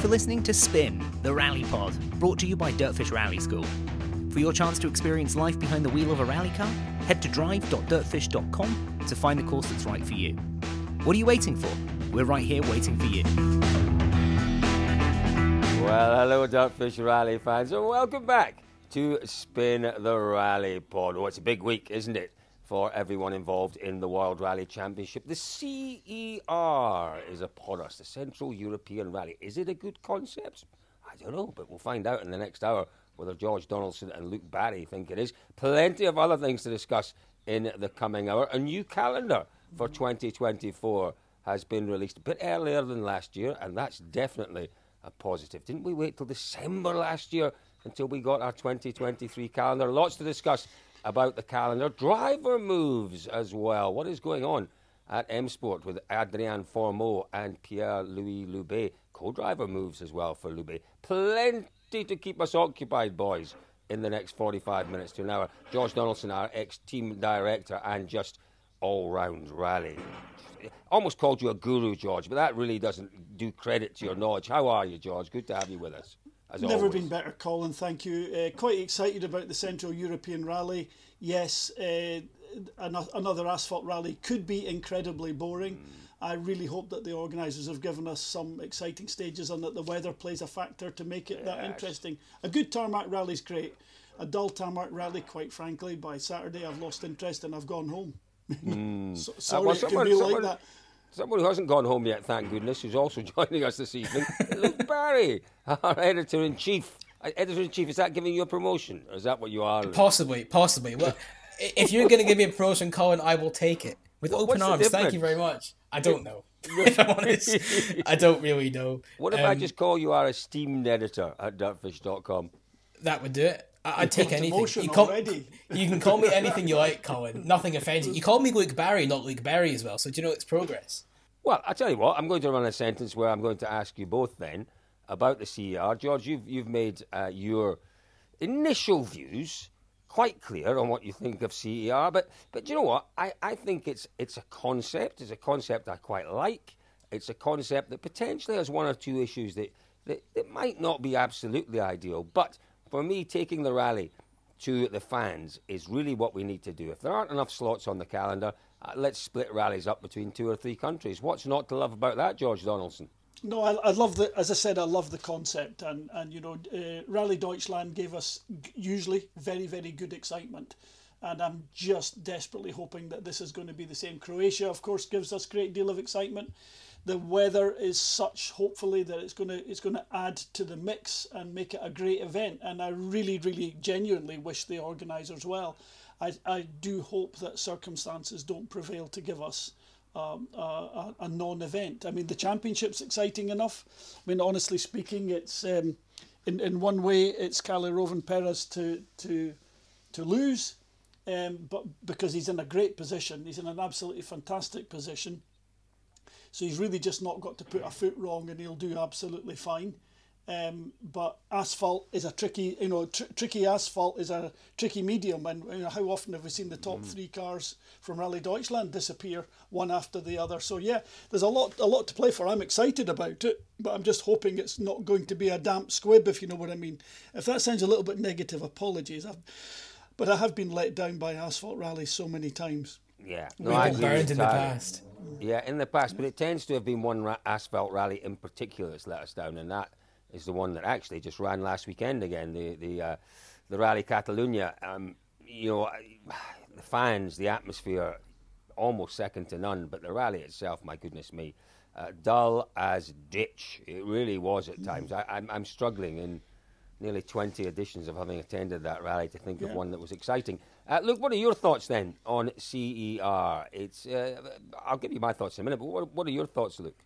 For listening to Spin, the rally pod, brought to you by Dirtfish Rally School. For your chance to experience life behind the wheel of a rally car, head to drive.dirtfish.com to find the course that's right for you. What are you waiting for? We're right here waiting for you. Well, hello, Dirtfish Rally fans, and welcome back to Spin the Rally Pod. Oh, it's a big week, isn't it, for everyone involved in the World Rally Championship? The CER is upon us, the Central European Rally. Is it a good concept? I don't know, but we'll find out in the next hour whether George Donaldson and Luke Barry think it is. Plenty of other things to discuss in the coming hour. A new calendar for 2024 has been released a bit earlier than last year, and that's definitely a positive. Didn't we wait till December last year until we got our 2023 calendar? Lots to discuss about the calendar. Driver moves as well. What is going on at M Sport with Adrien Fourmaux and Pierre Louis Loubet? Co driver moves as well for Loubet. Plenty to keep us occupied, boys, in the next 45 minutes to an hour. George Donaldson, our ex team director, and just all round rally. Almost called you a guru, George, but that really doesn't do credit to your knowledge. How are you, George? Good to have you with us. As Never always. been better, Colin. Thank you. Uh, quite excited about the Central European Rally. Yes, uh, another asphalt rally could be incredibly boring. Hmm. I really hope that the organisers have given us some exciting stages and that the weather plays a factor to make it that interesting. A good tarmac rally is great. A dull tarmac rally, quite frankly, by Saturday I've lost interest and I've gone home. so, sorry, Hmm. Uh, well, it can someone- be like someone- that. Someone who hasn't gone home yet, thank goodness, who's also joining us this evening, Luke Barry, our editor in chief. Editor in chief, is that giving you a promotion? Or is that what you are? Possibly, possibly. Well, if you're going to give me a promotion, Colin, I will take it with What- open arms. Thank you very much. I don't know. if I'm honest, I don't really know. What if I Um, just call you our esteemed editor at dirtfish.com? that would do it? I- I'd take anything. You, call, you can call me anything you like, Colin. Nothing offends you. You called me Luke Barry, not Luke Barry as well. So do you know it's progress? Well, I'll tell you what, I'm going to run a sentence where I'm going to ask you both then about the CER. George, you've, you've made uh, your initial views quite clear on what you think of CER, but, but you know what? I, I think it's, it's a concept. It's a concept I quite like. It's a concept that potentially has one or two issues that, that, that might not be absolutely ideal. But for me, taking the rally to the fans is really what we need to do. If there aren't enough slots on the calendar, uh, let's split rallies up between two or three countries. What's not to love about that, George Donaldson? No, I, I love the. As I said, I love the concept, and and you know, uh, Rally Deutschland gave us usually very very good excitement, and I'm just desperately hoping that this is going to be the same. Croatia, of course, gives us great deal of excitement. The weather is such, hopefully, that it's going to it's going to add to the mix and make it a great event. And I really, really, genuinely wish the organisers well. I I do hope that circumstances don't prevail to give us um, a, a, non-event. I mean, the championship's exciting enough. I mean, honestly speaking, it's um, in in one way it's Kalle Rovanperä's to to to lose, um, but because he's in a great position, he's in an absolutely fantastic position. So he's really just not got to put a foot wrong, and he'll do absolutely fine. Um, but asphalt is a tricky, you know, tr- tricky asphalt is a tricky medium, and you know, how often have we seen the top three cars from Rally Deutschland disappear one after the other? So yeah, there's a lot, a lot to play for. I'm excited about it, but I'm just hoping it's not going to be a damp squib, if you know what I mean. If that sounds a little bit negative, apologies. I've, but I have been let down by asphalt rallies so many times. Yeah, We've been burned in the past. Yeah, in the past, but it tends to have been one ra- asphalt rally in particular that's let us down, and that is the one that actually just ran last weekend again. The the uh, the Rally Catalunya. Um, you know, the fans, the atmosphere, almost second to none. But the rally itself, my goodness me, uh, dull as ditch. It really was at times. I, I'm I'm struggling in nearly 20 editions of having attended that rally to think of one that was exciting. Uh, Luke, what are your thoughts then on CER? It's uh, I'll give you my thoughts in a minute, but what, what are your thoughts, Luke?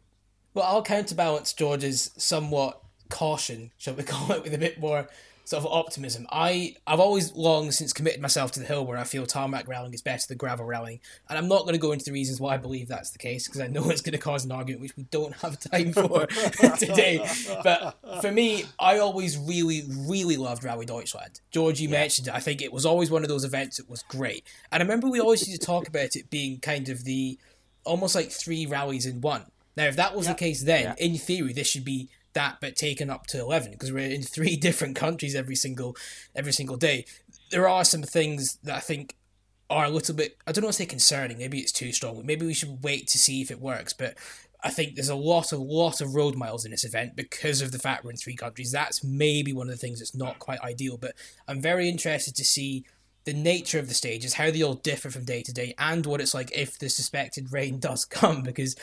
Well, I'll counterbalance George's somewhat caution, shall we call it, with a bit more sort of optimism. I, I've always long since committed myself to the hill where I feel tarmac rallying is better than gravel rallying. And I'm not going to go into the reasons why I believe that's the case, because I know it's going to cause an argument which we don't have time for today. But for me, I always really, really loved Rally Deutschland. George, you mentioned it. I think it was always one of those events that was great. And I remember we always used to talk about it being kind of the almost like three rallies in one. Now, if that was the case then, in theory, this should be that but taken up to 11 because we're in three different countries every single every single day. There are some things that i think are a little bit i don't want to say concerning maybe it's too strong maybe we should wait to see if it works but i think there's a lot of lot of road miles in this event because of the fact we're in three countries. That's maybe one of the things that's not quite ideal but i'm very interested to see the nature of the stages, how they all differ from day to day, and what it's like if the suspected rain does come, because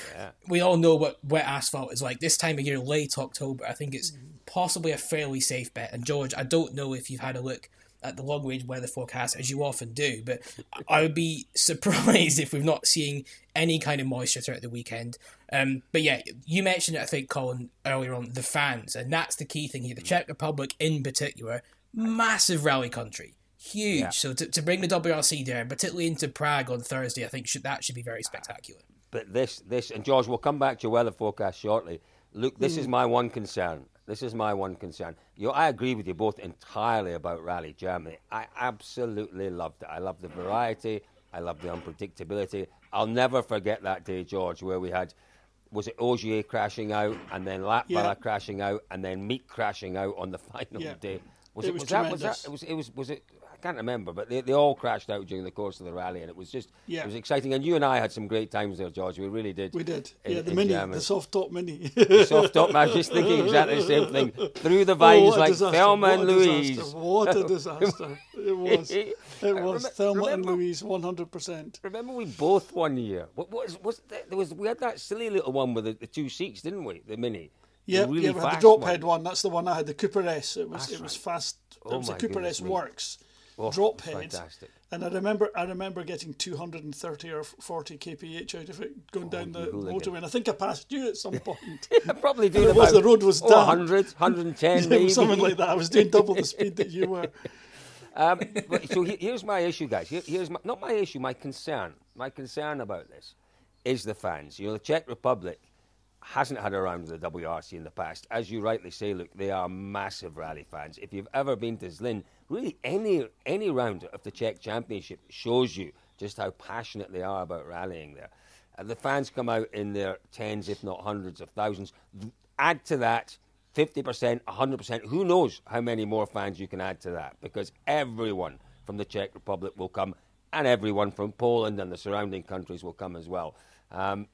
we all know what wet asphalt is like. This time of year, late October, I think it's possibly a fairly safe bet. And George, I don't know if you've had a look at the long range weather forecast, as you often do, but I would be surprised if we're not seeing any kind of moisture throughout the weekend. Um, but yeah, you mentioned it, I think, Colin, earlier on, the fans, and that's the key thing here. The Czech Republic, in particular, massive rally country huge. Yeah. So to, to bring the WRC there, and particularly into Prague on Thursday, I think should, that should be very spectacular. But this, this, and George, we'll come back to your weather forecast shortly. Luke, this is hmm. my one concern. This is my one concern. You I agree with you both entirely about Rally Germany. I absolutely loved it. I love the variety. I love the unpredictability. I'll never forget that day, George, where we had was it Ogier crashing out and then Latvala Yeah. crashing out and then Meeke crashing out on the final Yeah. day. Was It it, was was that was that it was it was was it can't remember, but they, they all crashed out during the course of the rally, and it was just Yeah. it was exciting. And you and I had some great times there, George. We really did. We did. in- yeah, the mini, Germany. the soft top mini. the soft top. I was just thinking exactly the same thing. Through the Oh, vines a like disaster, Thelma what and a Louise. disaster, What a disaster. It was. It was. Remem- Thelma remember- and Louise, 100%. Remember we both one year. What was was there, there was we had that silly little one with the, the two seats, didn't we? The mini. Yeah, really yeah, we had the drop one. head one. That's the one I had. The Cooper S. It was That's it was right. fast. Oh it was a Cooper goodness S me. Oh, drop head. fantastic. And I remember I remember getting 230 or 40 kph out of it going down the motorway. And I think I passed you at some point. I probably doing it was the road was oh, damp. 100, 110 it maybe. something like that. I was doing double the speed that you were. Um, but, so he- here's my issue, guys. Here, here's my, not my issue. My concern. My concern about this is the fans. You know, the Czech Republic hasn't had a round of the WRC in the past. As you rightly say, look, they are massive rally fans. If you've ever been to Zlin, really any any round of the Czech Championship shows you just how passionate they are about rallying there. And the fans come out in their tens, if not hundreds of thousands. Add to that 50%, 100%. Who knows how many more fans you can add to that? Because everyone from the Czech Republic will come, and everyone from Poland and the surrounding countries will come as well. Um,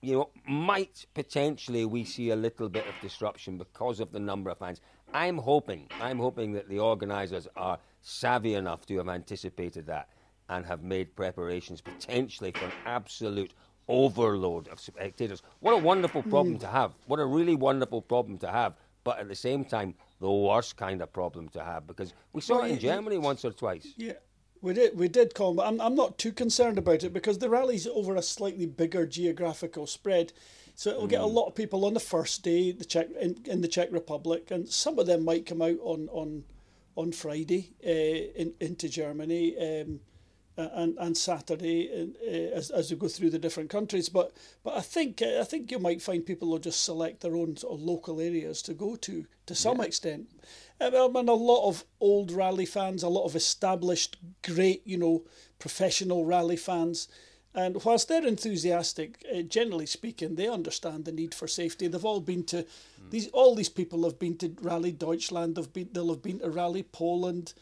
you know, might potentially we see a little bit of disruption because of the number of fans. I'm hoping, I'm hoping that the organisers are savvy enough to have anticipated that and have made preparations potentially for an absolute overload of spectators. What a wonderful problem mm. to have. What a really wonderful problem to have. But at the same time, the worst kind of problem to have because we saw Well, it in you- Germany once or twice. Yeah, we did. We did, Colin, but I'm, I'm not too concerned about it because the rally's over a slightly bigger geographical spread. So it'll get a lot of people on the first day, the Czech in, in the Czech Republic, and some of them might come out on on on Friday uh, in, into Germany. Um, and, and Saturday and, uh, as, as we go through the different countries. But but I think I think you might find people will just select their own sort of local areas to go to to some extent. I mean, and a lot of old rally fans, a lot of established, great, you know, professional rally fans. And whilst they're enthusiastic, uh, generally speaking, they understand the need for safety. They've all been to these. All these people have been to Rally Deutschland. They've been. They'll have been to Rally Poland.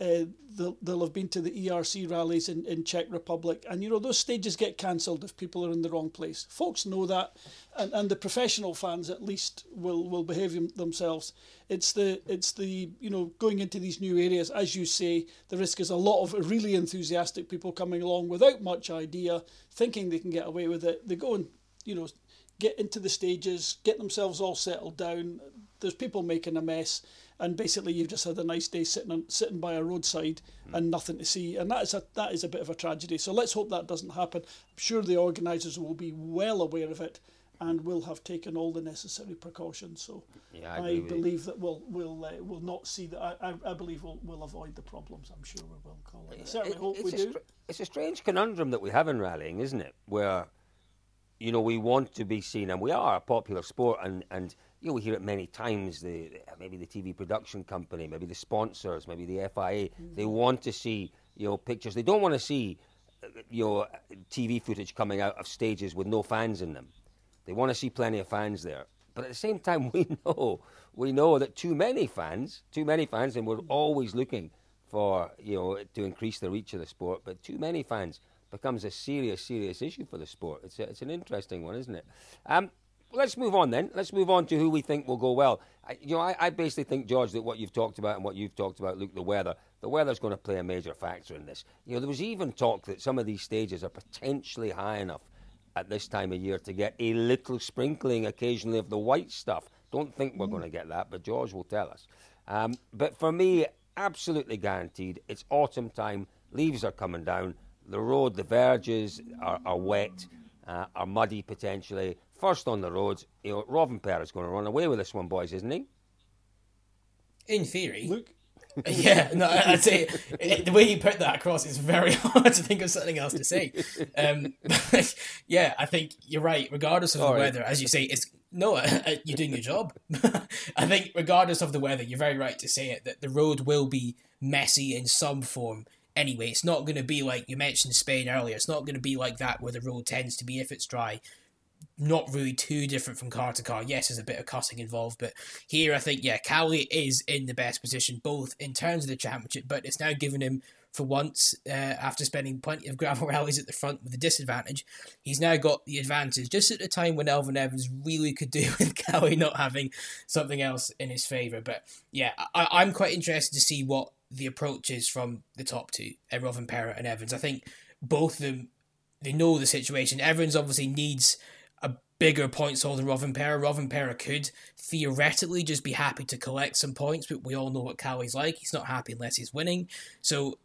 Uh, they'll, they'll have been to the ERC rallies in, in Czech Republic, and you know those stages get cancelled if people are in the wrong place. Folks know that, and, and the professional fans at least will, will behave themselves. It's the it's the you know going into these new areas, as you say, the risk is a lot of really enthusiastic people coming along without much idea, thinking they can get away with it. They go and you know get into the stages, get themselves all settled down. There's people making a mess, and basically you've just had a nice day sitting on, sitting by a roadside mm. and nothing to see, and that is a that is a bit of a tragedy. So let's hope that doesn't happen. I'm sure the organisers will be well aware of it and will have taken all the necessary precautions. So yeah, I, I believe that we'll we'll uh, will not see that. I, I, believe we'll, we'll avoid the problems. I'm sure we will. I certainly it, hope we do. it's a strange conundrum that we have in rallying, isn't it? Where you know we want to be seen, and we are a popular sport, and and you know we hear it many times. The maybe the TV production company, maybe the sponsors, maybe the FIA, mm-hmm. they want to see you know pictures. They don't want to see uh, you know TV footage coming out of stages with no fans in them. They want to see plenty of fans there. But at the same time, we know we know that too many fans, too many fans, and we're always looking for you know to increase the reach of the sport. But too many fans becomes a serious, serious issue for the sport. It's a, it's an interesting one, isn't it? Um, let's move on then. Let's move on to who we think will go well. I, you know, I, I, basically think George that what you've talked about and what you've talked about, Luke, the weather. The weather's going to play a major factor in this. You know, there was even talk that some of these stages are potentially high enough at this time of year to get a little sprinkling occasionally of the white stuff. Don't think we're going to get that, but George will tell us. Um, but for me, absolutely guaranteed. It's autumn time. Leaves are coming down. The road, the verges are, are wet, uh, are muddy potentially. First on the roads, you know, Rovanperä is going to run away with this one, boys, isn't he? In theory. Luke, yeah, no, I'd say it, the way you put that across is very hard to think of something else to say. Um, yeah, I think you're right. Regardless of the weather, as you say, it's no, you're doing your job. I think regardless of the weather, you're very right to say it that the road will be messy in some form. Anyway, it's not going to be like you mentioned Spain earlier. It's not going to be like that where the road tends to be if it's dry not really too different from car to car. Yes, there's a bit of cutting involved, but here I think, yeah, Kalle is in the best position, both in terms of the championship, but it's now given him, for once, uh, after spending plenty of gravel rallies at the front with a disadvantage, he's now got the advantage just at the time when Elfyn Evans really could do with Kalle not having something else in his favour. But yeah, I, am quite interested to see what the approach is from the top two, uh, Rovanperä and Evans. I think both of them, they know the situation. Evans obviously needs bigger points holder Rovanperä. Robin Perra could theoretically just be happy to collect some points, but we all know what Kalle's like. He's not happy unless he's winning. So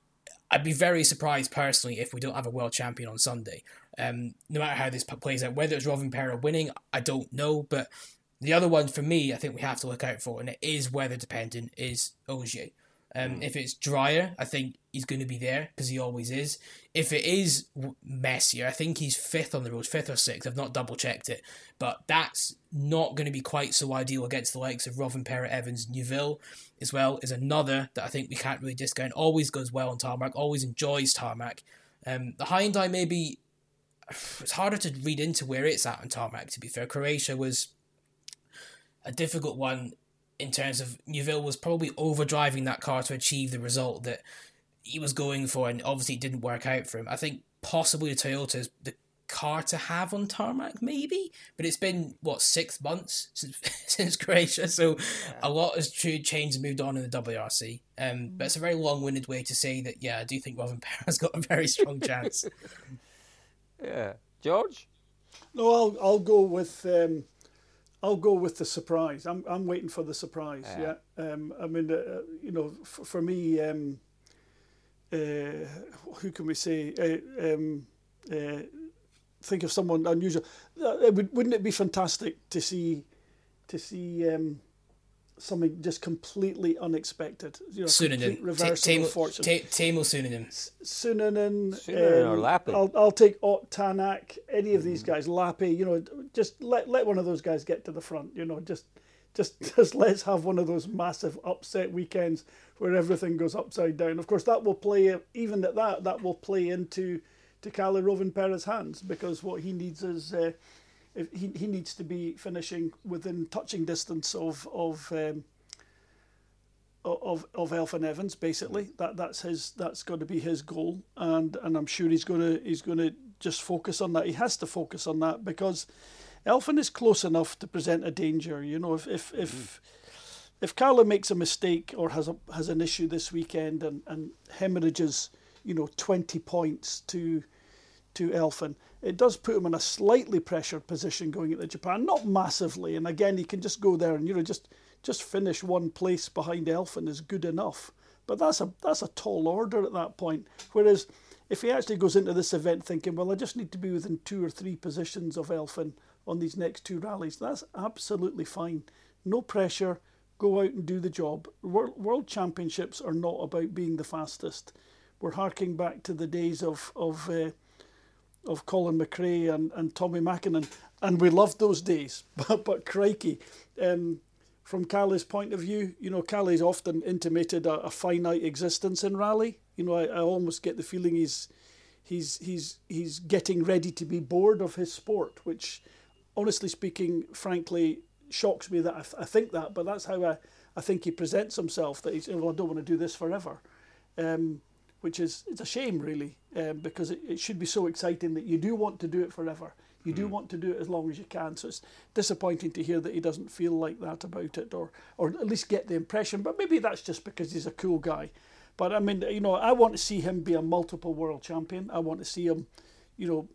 I'd be very surprised personally if we don't have a world champion on Sunday. Um, no matter how this plays out, whether it's Rovanperä winning, I don't know. But the other one for me, I think we have to look out for, and it is weather dependent, is Ogier. Um, mm. If it's drier, I think he's going to be there because he always is. If it is messier, I think he's fifth on the road, fifth or sixth. I've not double checked it, but that's not going to be quite so ideal against the likes of Rovanperä, Evans, Neuville as well. Is another that I think we can't really discount. Always goes well on tarmac. Always enjoys tarmac. Um, the Hyundai maybe it's harder to read into where it's at on tarmac. To be fair, Croatia was a difficult one in terms of Neuville was probably overdriving that car to achieve the result that he was going for, and obviously it didn't work out for him. I think possibly the Toyota is the car to have on tarmac, maybe, but it's been what six months since since Croatia, so yeah. a lot has changed and moved on in the WRC. Um, but it's a very long-winded way to say that. Yeah, I do think Rovanperä's got a very strong chance. yeah, George. No, I'll I'll go with. Um, I'll go with the surprise. I'm I'm waiting for the surprise. Yeah. yeah. Um, I mean, uh, you know, for, for me, um, uh, who can we say? Uh, um, uh, think of someone unusual. Uh, would, wouldn't it be fantastic to see to see um, something just completely unexpected. You know, complete reversal T- of fortune. Teemu Suninen. Suninen. Suninen um, or Lappi. I'll, I'll take Ott Tanak, any of these mm. guys, Lappi, you know, just let, let one of those guys get to the front, you know, just just just let's have one of those massive upset weekends where everything goes upside down. Of course, that will play, even at that, that will play into to Kalle Rovanperä's hands because what he needs is... Uh, if he, he needs to be finishing within touching distance of of um, of of Elfyn Evans. Basically, that that's his that's got to be his goal, and and I'm sure he's gonna he's gonna just focus on that. He has to focus on that because Elfyn is close enough to present a danger. You know, if if if. Mm-hmm. If Kalle makes a mistake or has a, has an issue this weekend and, and hemorrhages, you know, twenty points to to Elfyn, it does put him in a slightly pressured position going into Japan, not massively. And again, he can just go there and you know just just finish one place behind Elfyn is good enough. But that's a that's a tall order at that point. Whereas if he actually goes into this event thinking, well, I just need to be within two or three positions of Elfyn on these next two rallies, that's absolutely fine. No pressure. Go out and do the job. World, world championships are not about being the fastest. We're harking back to the days of of uh, of Colin McRae and, and Tommi Mäkinen, and we loved those days. But but crikey, um, from Kalle's point of view, you know, Kalle's often intimated a, a finite existence in rally. You know, I, I almost get the feeling he's he's he's he's getting ready to be bored of his sport, which, honestly speaking, frankly, shocks me that I, th- I think that. But that's how I, I think he presents himself. That he's well, I don't want to do this forever, um, which is it's a shame really, um, because it, it should be so exciting that you do want to do it forever. You do want to do it as long as you can. So it's disappointing to hear that he doesn't feel like that about it, or or at least get the impression. But maybe that's just because he's a cool guy. But I mean, you know, I want to see him be a multiple world champion. I want to see him, you know,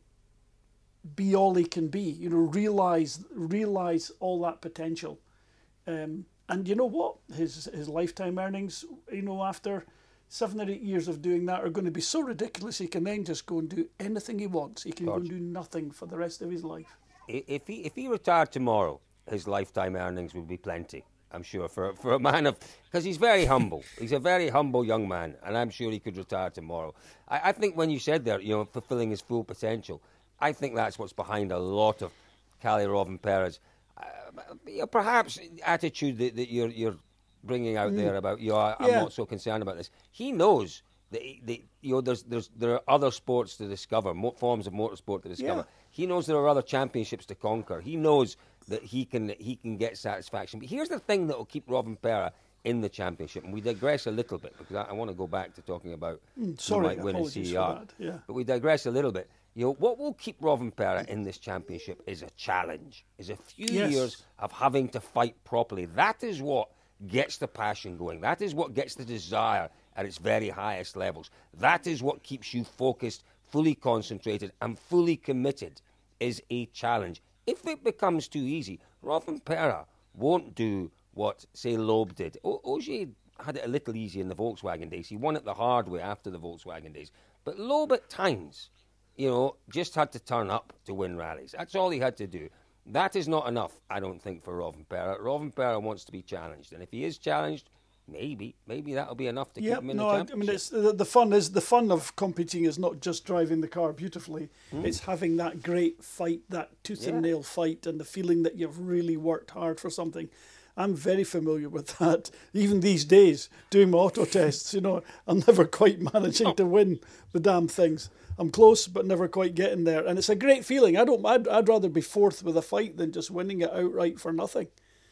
be all he can be. You know, realize realize all that potential. Um, and you know what? His his lifetime earnings, you know, after seven or eight years of doing that are going to be so ridiculous he can then just go and do anything he wants. He can go and do nothing for the rest of his life. If he if he retired tomorrow, his lifetime earnings would be plenty. I'm sure for for a man of because he's very humble. he's a very humble young man, and I'm sure he could retire tomorrow. I, I think when you said there, you know, fulfilling his full potential, I think that's what's behind a lot of Kalle Rovanperä's. Uh, you know, perhaps attitude that, that you're you're bringing out mm. there about you know, I, I'm Yeah. not so concerned about this. He knows that, he- that you know there's there's there are other sports to discover, mo- forms of motorsport to discover. Yeah. He knows there are other championships to conquer. He knows that he can he can get satisfaction. But here's the thing that will keep Rovanperä in the championship, and we digress a little bit because I, I want to go back to talking about mm, who sorry, might win for CER. yeah. But we digress a little bit. You know what will keep Rovanperä in this championship is a challenge, is a few Yes. years of having to fight properly. That is what gets the passion going. That is what gets the desire at its very highest levels. That is what keeps you focused, fully concentrated, and fully committed. Is a challenge. If it becomes too easy, Rovanperä won't do what, say, Loeb did. O- Ogier had it a little easy in the Volkswagen days. He won it the hard way after the Volkswagen days. But Loeb at times, you know, just had to turn up to win rallies. That's all he had to do. That is not enough, I don't think, for Rovanperä. Robin Pera wants to be challenged. And if he is challenged, maybe, maybe that'll be enough to Yeah, keep him in no, the I, I mean, it's the, the fun is the fun of competing is not just driving the car beautifully. Hmm. It's having that great fight, that tooth and nail fight, and the feeling that you've really worked hard for something. I'm very familiar with that. Even these days, doing my auto tests, you know, I'm never quite managing to win the damn things. I'm close, but never quite getting there, and it's a great feeling. I don't. I'd, I'd rather be fourth with a fight than just winning it outright for nothing.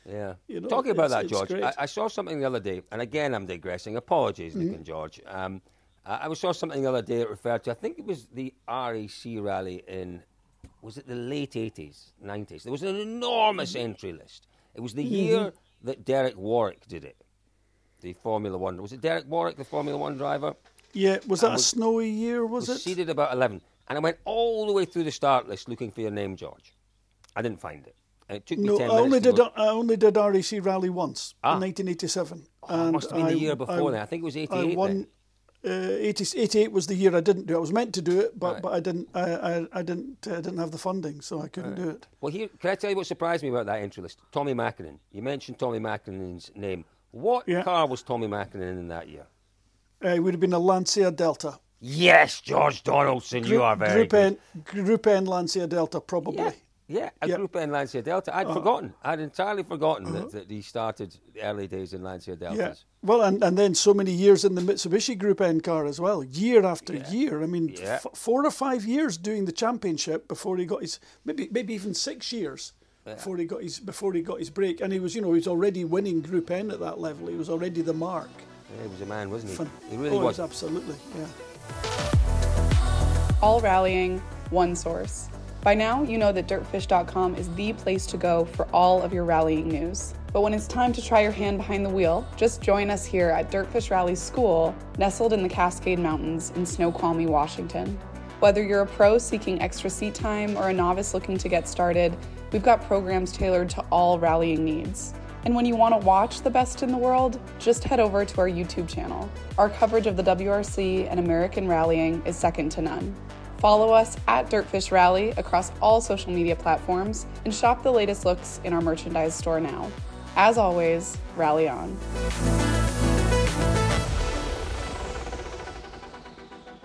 Yeah. You know, Talking about that, George. I, I saw something the other day, and again, I'm digressing. Apologies, Mm-hmm. Nick and George. Um, I, I saw something the other day that referred to, I think it was the RAC rally in, was it the late 80s, 90s? There was an enormous Mm-hmm. entry list. It was the year that Derek Warwick did it, the Formula One. Was it Derek Warwick, the Formula One driver? Yeah, was that a was- snowy year? Was, was it? seeded about 11. And I went all the way through the start list looking for your name, George. I didn't find it. And it took me No, 10 I only did. I only did RAC rally once Ah. in 1987. Oh, it must have been the year before then. I think it was 88 I won. Uh, 80, 88 was the year I didn't do. it. I was meant to do it, but Right. but I didn't. I I, I didn't. I didn't have the funding, so I couldn't do it. Well, here, can I tell you what surprised me about that entry list? Tommi Mäkinen. You mentioned Tommi Mäkinen's name. What Yeah. car was Tommi Mäkinen in that year? Uh, it would have been a Lancia Delta. Yes, George Donaldson. you are very Group good. N, Group N Lancia Delta, probably. Yeah, yeah, a Yeah. Group N Lancia Delta. I'd forgotten. I'd entirely forgotten that, that he started the early days in Lancia Deltas. Yeah. Well, and, and then so many years in the Mitsubishi Group N car as well, year after year. I mean, Yeah. f- four or five years doing the championship before he got his maybe maybe even six years before he got his before he got his break. And he was, you know, he was already winning Group N at that level. He was already the mark. Yeah, he was a man, wasn't he? Fun- He really oh, was. absolutely. Yeah. All rallying, one source. By now, you know that dirtfish.com is the place to go for all of your rallying news. But when it's time to try your hand behind the wheel, just join us here at Dirtfish Rally School, nestled in the Cascade Mountains in Snoqualmie, Washington. Whether you're a pro seeking extra seat time or a novice looking to get started, we've got programs tailored to all rallying needs. And when you want to watch the best in the world, just head over to our YouTube channel. Our coverage of the WRC and American rallying is second to none. Follow us at Dirtfish Rally across all social media platforms and shop the latest looks in our merchandise store now. As always, rally on.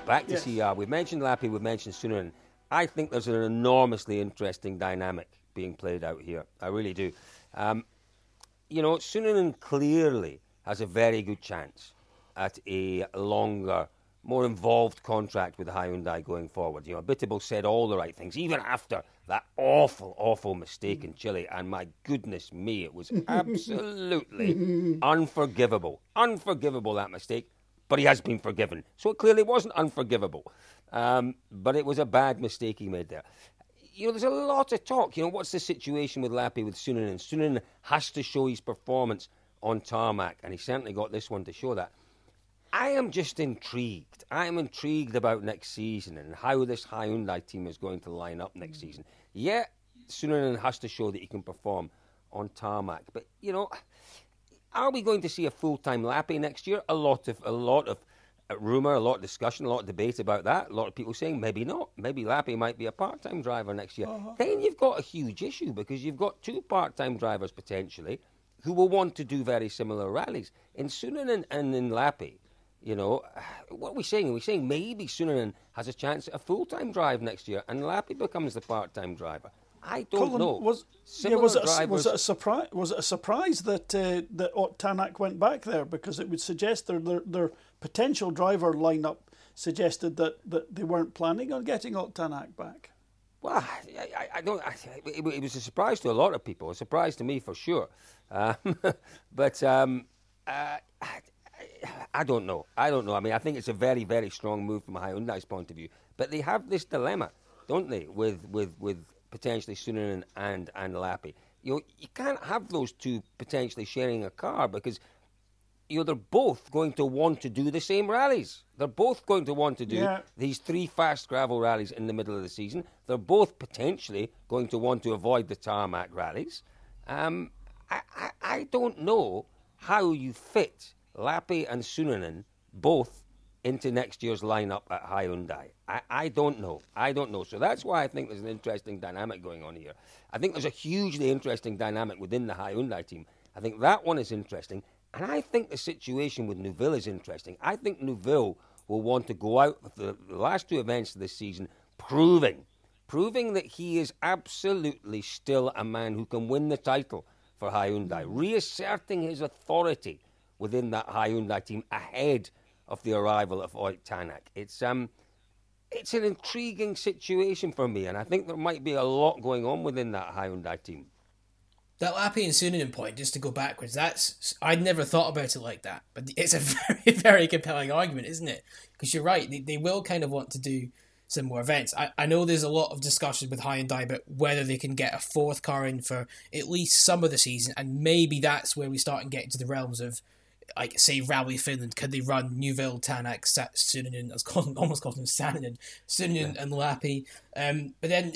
Back to Yes. CR. We've mentioned Lappi, we've mentioned Sunan. I think there's an enormously interesting dynamic being played out here. I really do. Um, you know, Suninen clearly has a very good chance at a longer, more involved contract with Hyundai going forward. You know, Abiteboul said all the right things, even after that awful, awful mistake in Chile. And my goodness me, it was absolutely unforgivable. Unforgivable, that mistake. But he has been forgiven. So it clearly wasn't unforgivable. Um, but it was a bad mistake he made there you know, there's a lot of talk. You know, what's the situation with Lappi with Sunan? And Sunan has to show his performance on tarmac, and he certainly got this one to show that. I am just intrigued. I am intrigued about next season and how this Hyundai team is going to line up next mm. season. Yeah, Sunan has to show that he can perform on tarmac, but you know, are we going to see a full-time Lappi next year? A lot of a lot of uh, rumor, a lot of discussion, a lot of debate about that. A lot of people saying maybe not. Maybe Lappi might be a part-time driver next year. Then you've got a huge issue because you've got two part-time drivers potentially who will want to do very similar rallies. In Sunan and, and in Lappi, you know, what are we saying? Are we saying maybe Sunan has a chance at a full-time drive next year and Lappi becomes the part-time driver? I don't Colin, know. Was yeah, was it a, was it a surprise? Was it a surprise that uh, that Tanak went back there because it would suggest their their, their potential driver lineup suggested that, that they weren't planning on getting Ott Tanak back. Well, I, I, don't. I, it, it was a surprise to a lot of people. A surprise to me for sure. Um, but um, uh, I, I don't know. I don't know. I mean, I think it's a very, very strong move from Hyundai's point of view. But they have this dilemma, don't they, with with with potentially Sunan and and Lappi. You know, you can't have those two potentially sharing a car because you know they're both going to want to do the same rallies. They're both going to want to do Yeah. these three fast gravel rallies in the middle of the season. They're both potentially going to want to avoid the tarmac rallies. Um, I, I, I don't know how you fit Lappi and Suninen both into next year's lineup at Hyundai. I, I don't know. I don't know. So that's why I think there's an interesting dynamic going on here. I think there's a hugely interesting dynamic within the Hyundai team. I think that one is interesting. And I think the situation with Neuville is interesting. I think Neuville will want to go out with the, the last two events of this season proving, proving that he is absolutely still a man who can win the title for Hyundai, reasserting his authority within that Hyundai team ahead of the arrival of Ott Tanak. It's um, it's an intriguing situation for me, and I think there might be a lot going on within that Hyundai team. That Lappi and Suninen point, just to go backwards, that's I'd never thought about it like that, but it's a very, very compelling argument, isn't it? Because you're right, they, they will kind of want to do some more events. I, I know there's a lot of discussion with Hyundai about whether they can get a fourth car in for at least some of the season, and maybe that's where we start and get into the realms of, like, say, Rally Finland. Could they run Neuville, Tanak, Suninen, I was calling, almost called him Sananen, Suninen and Lappi. Um, but then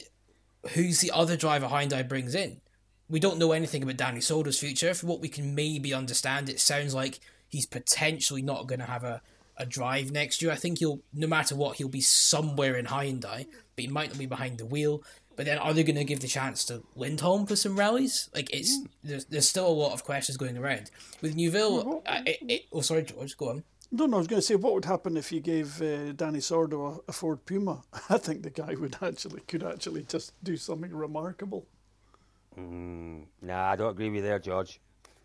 who's the other driver Hyundai brings in? We don't know anything about Dani Sordo's future. From what we can maybe understand, it sounds like he's potentially not going to have a, a drive next year. I think he'll, no matter what, he'll be somewhere in Hyundai, but he might not be behind the wheel. But then, are they going to give the chance to Lindholm for some rallies? Like it's there's, there's still a lot of questions going around with Neuville. Uh, it, it, oh, sorry, George, go on. No, no, I was going to say, what would happen if you gave uh, Dani Sordo a, a Ford Puma? I think the guy would actually could actually just do something remarkable. Nah, I don't agree with you there, George.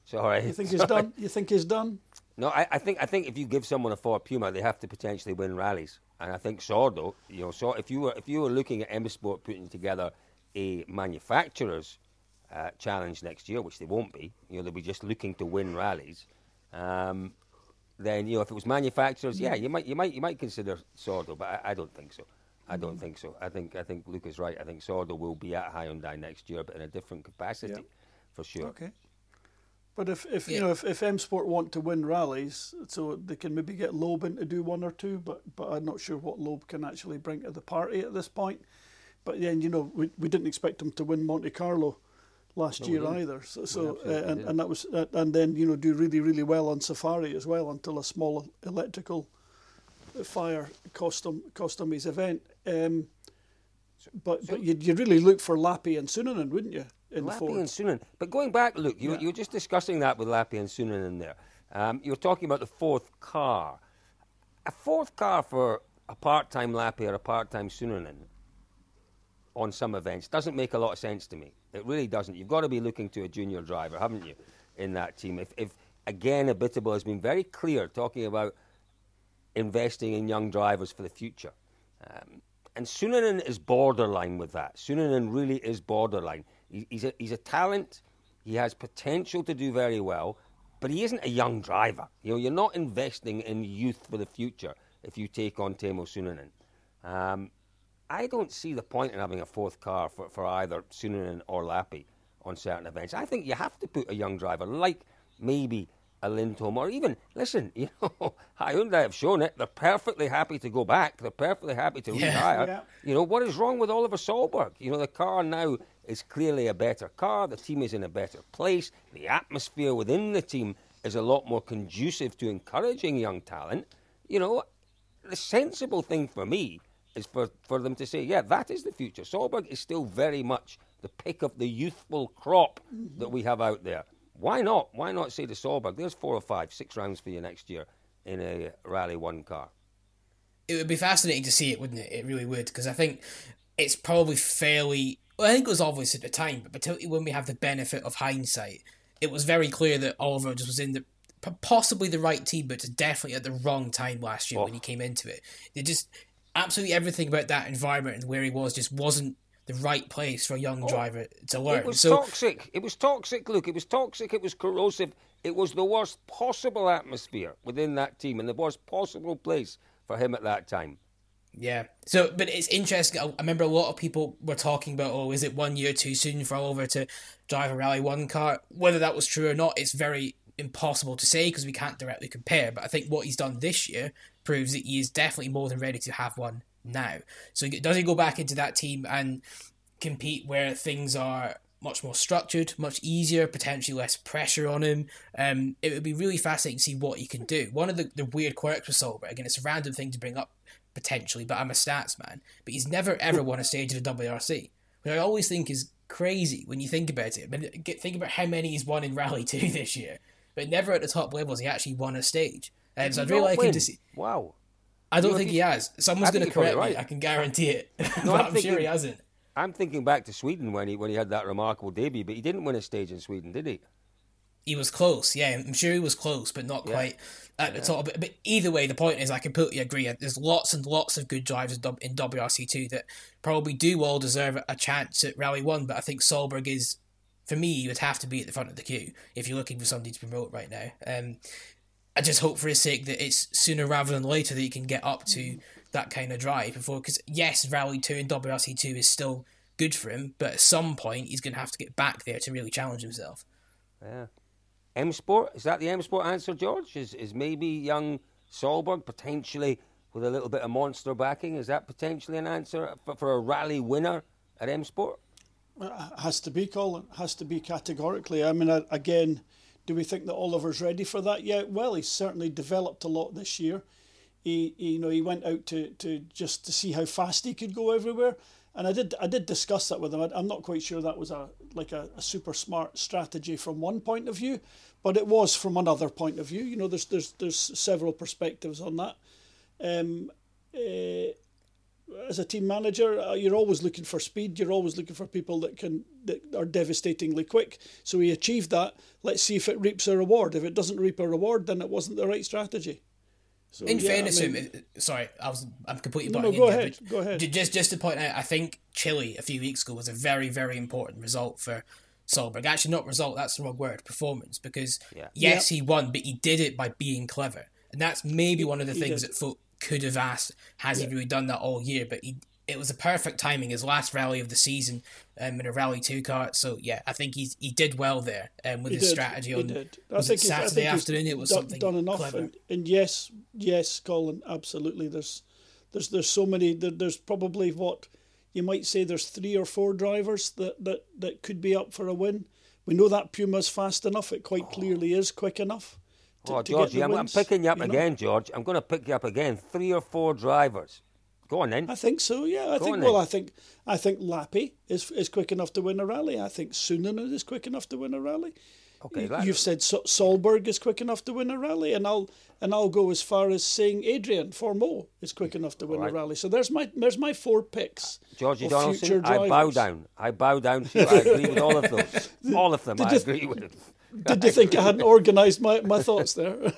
Sorry. You think he's done? You think he's done? No, I, I think I think if you give someone a Ford Puma, they have to potentially win rallies. And I think Sordo, you know, so if you were if you were looking at M Sport putting together a manufacturer's uh, challenge next year, which they won't be, you know, they'll be just looking to win rallies. Um, then you know, if it was manufacturers, yeah, you might you might you might consider Sordo, but I, I don't think so. I don't think so. I think I think Luke is right. I think Sordo will be at Hyundai next year, but in a different capacity, Yeah. for sure. Okay. But if, if you know if, if M Sport want to win rallies, so they can maybe get Loeb in to do one or two, but but I'm not sure what Loeb can actually bring to the party at this point. But then you know we, we didn't expect him to win Monte Carlo last No, year either. So, so uh, and, and that was uh, and then you know do really really well on Safari as well until a small electrical fire cost them cost them his event. Um, but but you'd, you'd really look for Lappi and Suninen, wouldn't you? In Lappi and Sunan. But going back, look, you, Yeah. you were just discussing that with Lappi and Sunan in there. Um, you were talking about the fourth car. A fourth car for a part-time Lappi or a part-time Suninen on some events doesn't make a lot of sense to me. It really doesn't. You've got to be looking to a junior driver, haven't you, in that team? If, if again, Abiteboul has been very clear talking about investing in young drivers for the future. Um, and Suninen is borderline with that. Suninen really is borderline. He, he's, a, he's a talent. He has potential to do very well, but he isn't a young driver. You know, you're not investing in youth for the future if you take on Teemu Suninen. Um, I don't see the point in having a fourth car for, for either Suninen or Lappi on certain events. I think you have to put a young driver like maybe a Lindholm or even, listen, you know, Hyundai have shown it. They're perfectly happy to go back. They're perfectly happy to Yeah. retire. Yeah. You know, what is wrong with Oliver Solberg? You know, the car now is clearly a better car. The team is in a better place. The atmosphere within the team is a lot more conducive to encouraging young talent. You know, the sensible thing for me is for, for them to say, yeah, that is the future. Solberg is still very much the pick of the youthful crop that we have out there. Why not? Why not say to Solberg, there's four or five, six rounds for you next year in a Rally 1 car? it would be fascinating to see it, wouldn't it? It really would, because I think it's probably fairly. Well, I think it was obvious at the time, but particularly when we have the benefit of hindsight, it was very clear that Oliver just was in the possibly the right team, but definitely at the wrong time last year oh. when he came into it. It just absolutely everything about that environment and where he was just wasn't the right place for a young oh, driver to learn. It was so toxic. It was toxic, Luke. It was toxic. It was corrosive. It was the worst possible atmosphere within that team and the worst possible place for him at that time. Yeah. So, but it's interesting. I I remember a lot of people were talking about, oh, is it one year too soon for Oliver to drive a Rally 1 car? Whether that was true or not, it's very impossible to say because we can't directly compare. But I think what he's done this year proves that he is definitely more than ready to have one now. So, does he go back into that team and compete where things are much more structured, much easier, potentially less pressure on him. Um, it would be really fascinating to see what he can do. One of the, the weird quirks with Solberg, again, it's a random thing to bring up potentially, but I'm a stats man. But he's never ever won a stage of the WRC, which I always think is crazy when you think about it. But get- think about how many he's won in Rally 2 this year, but never at the top levels he actually won a stage. Um, so I'd really like him to see. Wow. I don't know, think he has. Someone's going to correct me. I can guarantee it. No, I'm I'm, sure he hasn't. I'm thinking back to Sweden when he when he had that remarkable debut, but he didn't win a stage in Sweden, did he? He was close, yeah. I'm sure he was close, but not quite at the top. But, but either way, the point is, I completely agree. There's lots and lots of good drivers in in WRC2 that probably do all deserve a chance at Rally 1, but I think Solberg is, for me, he would have to be at the front of the queue if you're looking for somebody to promote right now. Um, I just hope for his sake that it's sooner rather than later that he can get up to that kind of drive before. Because yes, Rally Two and WRC Two is still good for him, but at some point he's going to have to get back there to really challenge himself. Yeah. M Sport is that the M Sport answer, George? Is is maybe young Solberg potentially with a little bit of monster backing? Is that potentially an answer for, for a rally winner at M Sport? Has to be, Colin. Has to be categorically. I mean, a- again, do we think that Oliver's ready for that yet? Well, he's certainly developed a lot this year. He, he, you know, he went out to, to just to see how fast he could go everywhere, and I did I did discuss that with him. I, I'm not quite sure that was a like a, a super smart strategy from one point of view, but it was from another point of view. You know, there's there's there's several perspectives on that. Um, eh, as a team manager, uh, you're always looking for speed. You're always looking for people that can that are devastatingly quick. So he achieved that. Let's see if it reaps a reward. If it doesn't reap a reward, then it wasn't the right strategy. So, In yeah, fairness, to mean- sorry, I was I'm completely No, no, go in there, ahead, but go ahead. Just just to point out, I think Chile a few weeks ago was a very very important result for Solberg. Actually, not result. That's the wrong word. Performance, because Yeah. yes, he won, but he did it by being clever, and that's maybe one of the He things did. that folk could have asked. Has he really done that all year? But he. It was a perfect timing, his last rally of the season um, in a Rally 2 car. So, yeah, I think he's he did well there um, with He his did, strategy he on did. I think it he's- I Saturday afternoon. It was done, something done enough. clever. And, and yes, yes, Colin, absolutely. There's, there's, there's so many. There, there's probably what you might say there's three or four drivers that, that, that could be up for a win. We know that Puma's fast enough. It quite clearly is quick enough. To, oh, Georgie, I'm, I'm, picking you up you again, know? George. I'm going to pick you up again. Three or four drivers. Go on then. I think so. Yeah, I Go think. Well, I think I think Lappi is is quick enough to win a rally. I think Suninen is quick enough to win a rally. Okay, that... you've said Solberg is quick enough to win a rally, and I'll and I'll go as far as saying Adrien Fourmaux is quick mm, enough to win right. a rally. So there's my there's my four picks. Uh, Georgie Donaldson, I bow down. I bow down to you. I agree with all of those. All of them, Did I you, agree with. Did you think I hadn't organised my, my thoughts there?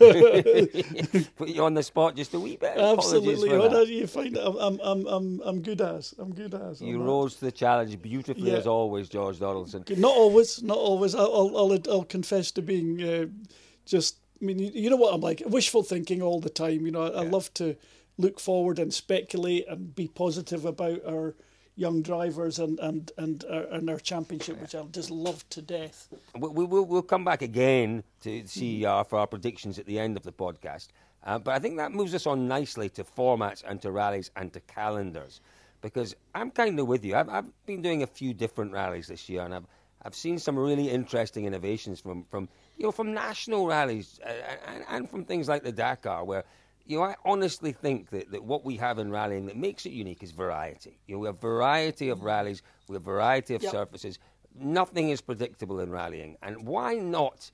Put you on the spot just a wee bit. Absolutely. You find it? I'm, I'm, I'm, I'm good as. I'm good as. You rose to the challenge beautifully yeah. as always, George Donaldson. Not always. Not always. I'll, I'll, I'll confess to being uh, just. I mean, you, you, know what I'm like. Wishful thinking all the time. You know, I, yeah. I love to look forward and speculate and be positive about our young drivers and and and uh, and our championship, which I just love to death. We, we, will we'll come back again to CER for our predictions at the end of the podcast. Uh, but I think that moves us on nicely to formats and to rallies and to calendars, because I'm kind of with you. I've, I've been doing a few different rallies this year, and I've I've seen some really interesting innovations from from you know from national rallies uh, and, and from things like the Dakar, where you know, I honestly think that, that what we have in rallying that makes it unique is variety. You know, we have variety of rallies, we have variety of yep. surfaces. Nothing is predictable in rallying, and why not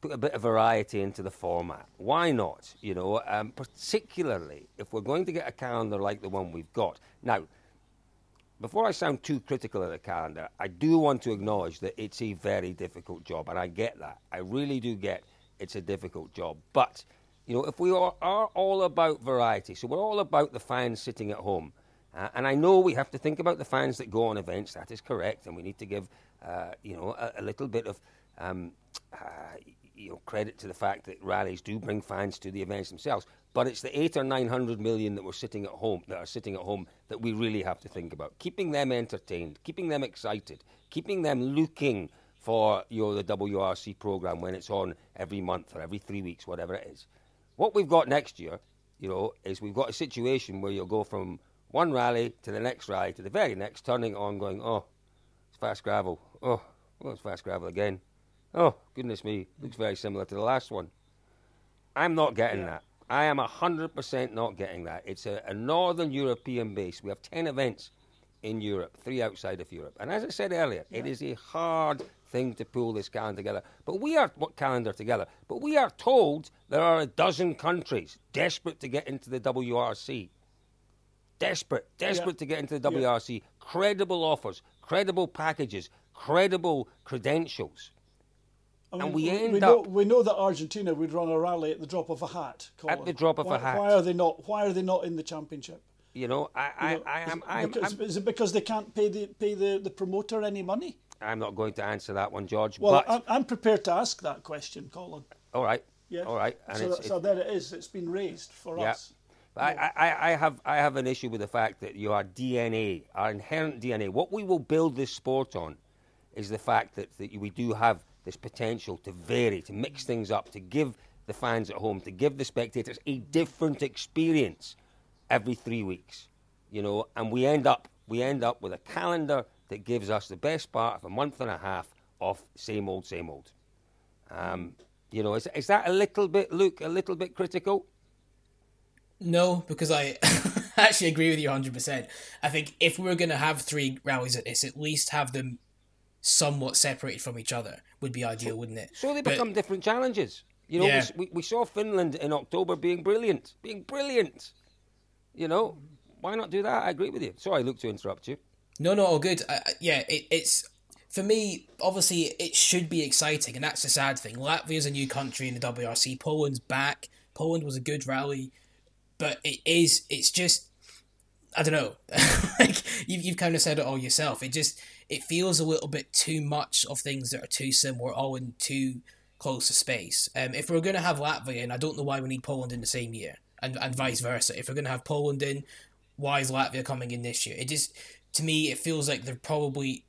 put a bit of variety into the format? Why not? You know, um, particularly if we're going to get a calendar like the one we've got now. Before I sound too critical of the calendar, I do want to acknowledge that it's a very difficult job, and I get that. I really do get it's a difficult job, but you know, if we are, are all about variety, so we're all about the fans sitting at home, uh, and I know we have to think about the fans that go on events. That is correct, and we need to give, uh, you know, a, a, little bit of, um, uh, you know, credit to the fact that rallies do bring fans to the events themselves. But it's the eight or nine hundred million that we're sitting at home, that are sitting at home, that we really have to think about. Keeping them entertained, keeping them excited, keeping them looking for you know the WRC program when it's on every month or every three weeks, whatever it is. What we've got next year, you know, is we've got a situation where you'll go from one rally to the next rally to the very next, turning on, going, oh, it's fast gravel. Oh, well, it's fast gravel again. Oh, goodness me, looks very similar to the last one. I'm not getting yeah. that. I am 100% not getting that. It's a, a Northern European base. We have 10 events in Europe, three outside of Europe. And as I said earlier, yeah. it is a hard thing to pull this calendar together. But we are what calendar together. But we are told there are a dozen countries desperate to get into the WRC. Desperate, desperate yeah. to get into the WRC. Yeah. Credible offers, credible packages, credible credentials. I mean, and we, end we know, up. We know that Argentina would run a rally at the drop of a hat. Colin. At the drop of why, a hat. Why are they not? Why are they not in the championship? You know, I, I, you know, I am. I, am is it because they can't pay the pay the, the promoter any money? I'm not going to answer that one, George. Well, but... I'm prepared to ask that question, Colin. All right. Yeah. All right. And so, so there it is. It's been raised for yeah. us. I, I, I, have I have an issue with the fact that your DNA, our inherent DNA, what we will build this sport on, is the fact that, that we do have this potential to vary, to mix things up, to give the fans at home, to give the spectators a different experience every three weeks. You know, and we end up we end up with a calendar that gives us the best part of a month and a half of same old, same old. Um, you know, is, is that a little bit, Luke, a little bit critical? No, because I actually agree with you 100%. I think if we are going to have three rallies at this, at least have them somewhat separated from each other would be ideal, so, wouldn't it? So they but, become different challenges. You know, yeah. we, we saw Finland in October being brilliant, being brilliant. You know, why not do that? I agree with you. Sorry, Luke, to interrupt you. No, no, all good. Yeah, it, it's for me. Obviously, it should be exciting, and that's the sad thing. Latvia's a new country in the WRC. Poland's back. Poland was a good rally, but it is. It's just. I don't know. like you've you've kind of said it all yourself. It just it feels a little bit too much of things that are too similar, all in too close to space. Um, if we're going to have Latvia, and I don't know why we need Poland in the same year, and and vice versa. If we're going to have Poland in, why is Latvia coming in this year? It just to me, it feels like they're probably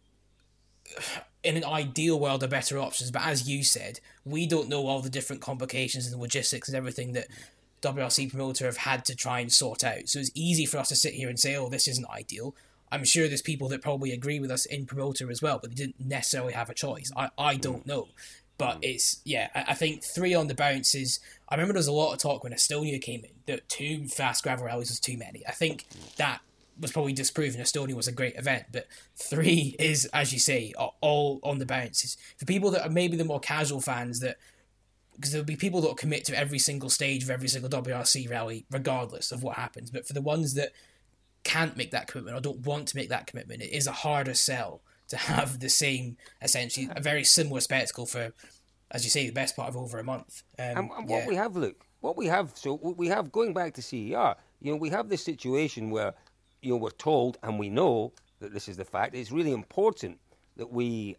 in an ideal world are better options. But as you said, we don't know all the different complications and logistics and everything that WRC promoter have had to try and sort out. So it's easy for us to sit here and say, "Oh, this isn't ideal." I'm sure there's people that probably agree with us in promoter as well, but they didn't necessarily have a choice. I, I mm. don't know. But mm. it's, yeah, I, I think three on the bounce is. I remember there was a lot of talk when Estonia came in that two fast gravel rallies was too many. I think mm. that was probably disproven. Estonia was a great event, but three is, as you say, all on the bounce. It's for people that are maybe the more casual fans that because there'll be people that will commit to every single stage of every single WRC rally, regardless of what happens. But for the ones that can't make that commitment or don't want to make that commitment, it is a harder sell to have the same, essentially, a very similar spectacle for, as you say, the best part of over a month. Um, And, and what yeah. we have, look, what we have, so we have going back to CER, you know, we have this situation where, you know, we're told and we know that this is the fact. It's really important that we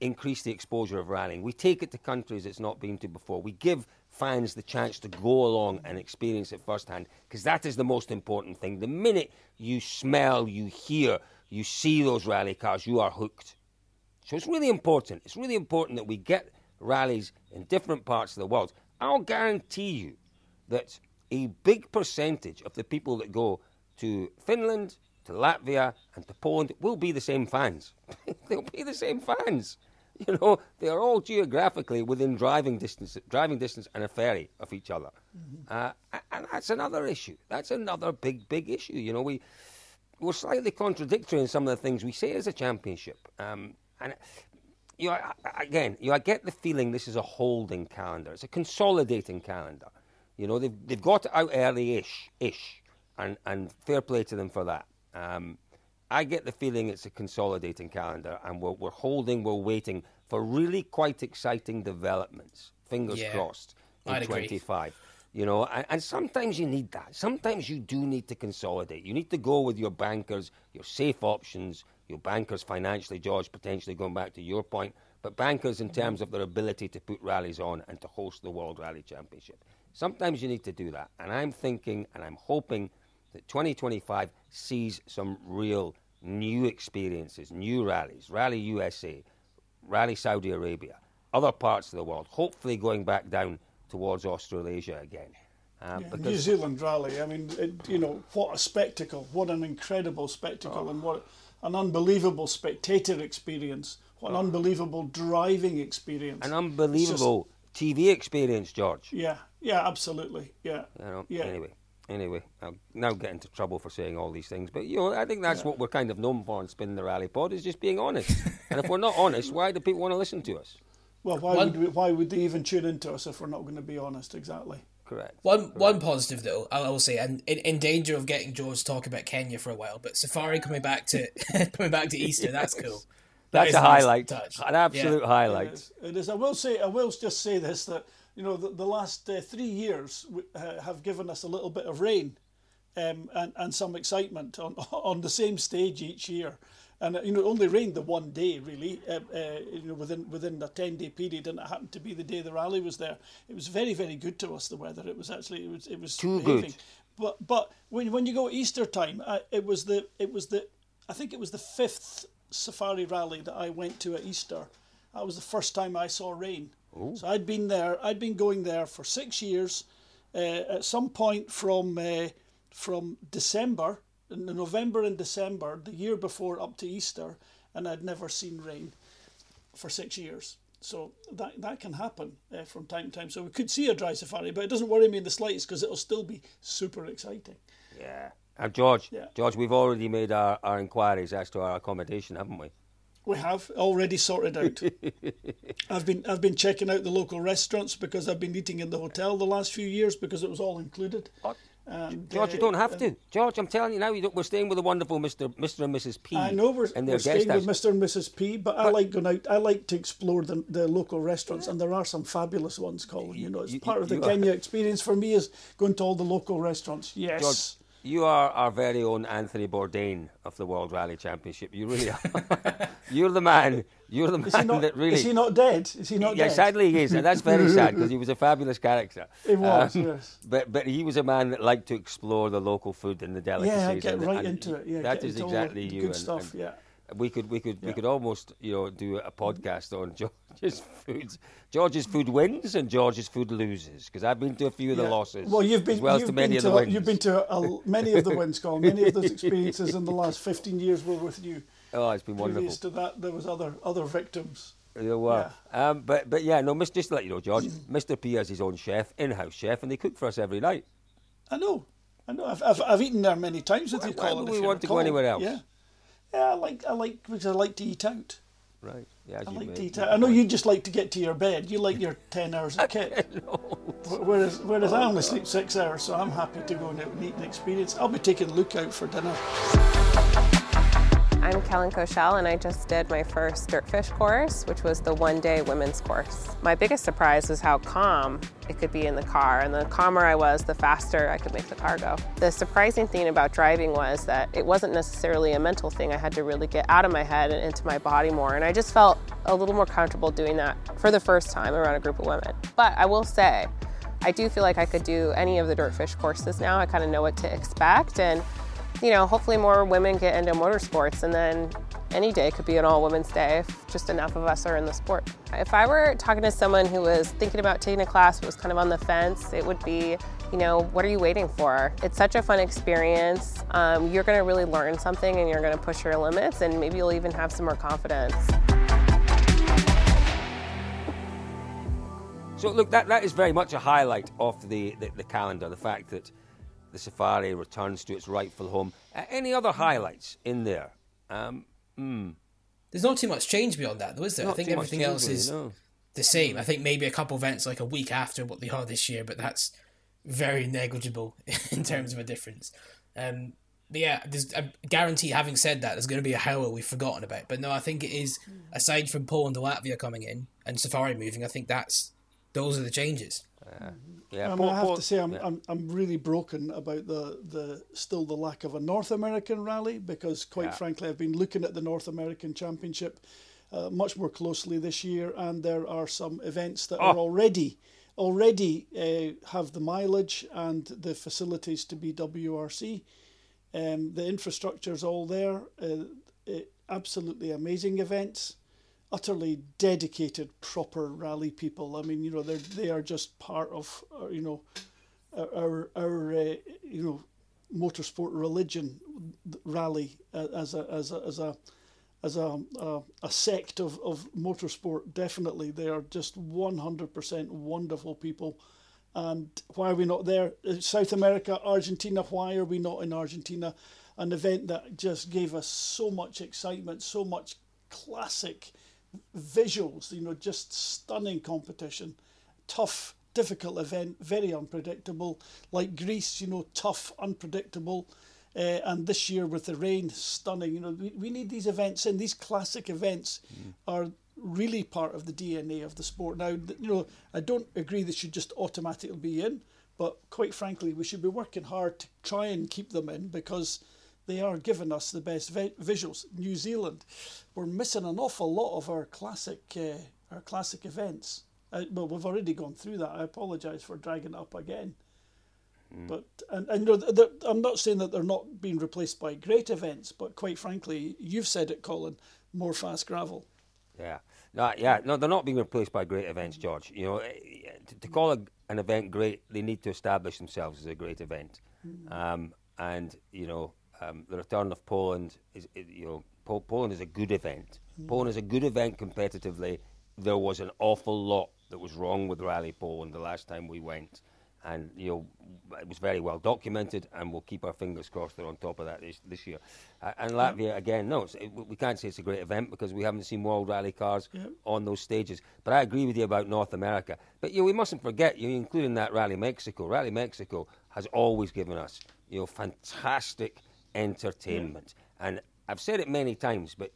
increase the exposure of rallying. We take it to countries it's not been to before. We give fans the chance to go along and experience it firsthand because that is the most important thing. The minute you smell, you hear, you see those rally cars, you are hooked. So it's really important. It's really important that we get rallies in different parts of the world. I'll guarantee you that a big percentage of the people that go to Finland, to Latvia, and to Poland will be the same fans. They'll be the same fans. You know, they are all geographically within driving distance, driving distance, and a ferry of each other, uh, and that's another issue. That's another big, big issue. You know, we we're slightly contradictory in some of the things we say as a championship. Um, and you know, again, you know, I get the feeling this is a holding calendar. It's a consolidating calendar. You know, they've they've got it out early-ish, ish, and and fair play to them for that. Um, I get the feeling it's a consolidating calendar, and we're we're holding, we're waiting for really quite exciting developments. Fingers Yeah, crossed in I'd agree. 25 you know and, and sometimes you need that sometimes you do need to consolidate you need to go with your bankers your safe options your bankers financially george potentially going back to your point but bankers in terms of their ability to put rallies on and to host the world rally championship sometimes you need to do that and i'm thinking and i'm hoping that 2025 sees some real new experiences new rallies rally usa Rally Saudi Arabia, other parts of the world, hopefully going back down towards Australasia again. Um, New Zealand rally. I mean, it, you know, what a spectacle! What an incredible spectacle, and what an unbelievable spectator experience! What an unbelievable driving experience! an It's just- unbelievable TV experience, George. yeah, yeah, absolutely, yeah, You know, yeah. Anyway, anyway, I'll now get into trouble for saying all these things, but you know, I think that's what we're kind of known for in Spin the Rally Pod is just being honest. and if we're not honest, why do people want to listen to us? Well, why One- would we, why would they even tune into us if we're not going to be honest? Exactly. Correct. One one positive though, I will say, and in, in danger of getting George to talk about Kenya for a while, but Safari coming back to coming back to Easter, that's cool. That That's is a nice highlight, touch. an absolute Yeah. highlight. It is. It is. I will say. I will just say this that you know the, the last uh, three years uh, have given us a little bit of rain, um, and and some excitement on on the same stage each year. And uh, you know, it only rained the one day really. Uh, uh, you know, within within a ten day period, and it happened to be the day the rally was there. It was very very good to us. The weather. It was actually it was it was Too behaving. good. But but when when you go Easter time, uh, it was the it was the I think it was the fifth safari rally that I went to at Easter. That was the first time I saw rain. So I'd been there. I'd been going there for six years. Uh, at some point from uh, from December, in November and December, the year before up to Easter, and I'd never seen rain for six years. So that that can happen uh, from time to time. So we could see a dry safari, but it doesn't worry me in the slightest because it'll still be super exciting. Yeah. Uh, George, Yeah. George, we've already made our, our inquiries as to our accommodation, haven't we? We have already sorted out. I've been I've been checking out the local restaurants because I've been eating in the hotel the last few years because it was all included. And, George, you uh, don't have to. George, I'm telling you now, you don't, we're staying with the wonderful Mr. Mr. and Mrs. P. I know we're, we're staying with. Mr. and Mrs. P, but, I like going out. I like to explore the, the local restaurants, and there are some fabulous ones, Colin. You know, it's you- part of the you Kenya experience for me is going to all the local restaurants. Yes. George, you are our very own Anthony Bourdain of the World Rally Championship. You really are. You're the man. You're the Is man not? that really. Is he not dead? Is he not dead? yeah, dead? sadly he is, and that's very sad because he was a fabulous character. He was, Um, yes. But but he was a man that liked to explore the local food and the delicacies. Yeah, get and- right and into it. Yeah, that is into all the exactly you. Good and- stuff. and yeah. We could, we could, we could almost, you know, do a podcast on George's food, George's food wins and George's food loses because I've been to a few of the Yeah. losses. Well, you've been as well as to many been of the wins. You've been to a, many of the wins, Colin. Many of those experiences in the last 15 years were with you. oh, it's been wonderful. Previous to that, there was other other victims. There were. Um, but but yeah, no, Miss, just to let you know, George, Mr. P has his own chef, in-house chef, and they cook for us every night. I know, I know. I've, I've, I've eaten there many times with Why- you, why Colin. would if we want to go anywhere else? Yeah, yeah. I like I like because I like to eat out. Right. Yeah. I like to. I know you just like to get to your bed. You like your 10 hours of kit. Wh- Whereas, whereas I only sleep six hours, so I'm happy to go and out and eat and experience. I'll be taking Luke out for dinner. I'm Kellen Koshel, and I just did my first Dirtfish course, which was the one day women's course. My biggest surprise was how calm it could be in the car, and the calmer I was, the faster I could make the car go. The surprising thing about driving was that it wasn't necessarily a mental thing. I had to really get out of my head and into my body more, and I just felt a little more comfortable doing that for the first time around a group of women. But I will say, I do feel like I could do any of the Dirtfish courses now. I kind of know what to expect, and you know, hopefully more women get into motorsports and then any day could be an all women's day if just enough of us are in the sport. If I were talking to someone who was thinking about taking a class but was kind of on the fence, it would be, you know, what are you waiting for? It's such a fun experience. Um, you're going to really learn something and you're going to push your limits and maybe you'll even have some more confidence. So look, that, that is very much a highlight of the, the, the calendar. The fact that the safari returns to its rightful home. Uh, any other highlights in there? Um, There's not too much change beyond that, though, is there? I think everything else really, is no. the same. I think maybe a couple events like a week after what they are this year, but that's very negligible in terms of a difference. Um, but yeah, there's, I guarantee. Having said that, there's going to be a howler we've forgotten about. But no, I think it is aside from Poland and Latvia coming in and Safari moving. I think that's those are the changes. yeah, I, mean, I have to say, I'm, yeah. I'm, I'm really broken about the, the still the lack of a North American rally because, quite Yeah. frankly, I've been looking at the North American Championship uh, much more closely this year, and there are some events that are Oh. already already uh, have the mileage and the facilities to be WRC. Um, the infrastructure is all there. Uh, uh, absolutely amazing events utterly dedicated, proper rally people. I mean, you know, they they are just part of, uh, you know, our our, uh, you know, motorsport religion rally uh, as a as a as a as a, a, a sect of, of motorsport. Definitely, they are just one hundred percent wonderful people. And why are we not there? Uh, South America, Argentina. Why are we not in Argentina? An event that just gave us so much excitement, so much classic visuals, you know, just stunning competition, tough, difficult event, very unpredictable. Like Greece, you know, tough, unpredictable. Uh, and this year with the rain, stunning. You know, we, we need these events in. These classic events are really part of the DNA of the sport. Now, you know, I don't agree they should just automatically be in, but quite frankly, we should be working hard to try and keep them in because they are giving us the best vi- visuals. New Zealand, we're missing an awful lot of our classic uh, our classic events. Uh, well, we've already gone through that. I apologise for dragging it up again. But and, and you know, I'm not saying that they're not being replaced by great events, but quite frankly, you've said it, Colin. More fast gravel. Yeah, no, yeah, no, they're not being replaced by great events, George. You know, eh, to, to call a, an event great, they need to establish themselves as a great event. Um, and you know, um, the return of Poland is, you know, Po- Poland is a good event. Poland is a good event competitively. There was an awful lot that was wrong with Rally Poland the last time we went. And you know, it was very well documented, and we'll keep our fingers crossed they're on top of that this, this year. Uh, and Latvia again, no, it's, it, we can't say it's a great event because we haven't seen World Rally cars on those stages. But I agree with you about North America. But you know, we mustn't forget, you know, including that Rally Mexico. Rally Mexico has always given us, you know, fantastic entertainment. And I've said it many times, but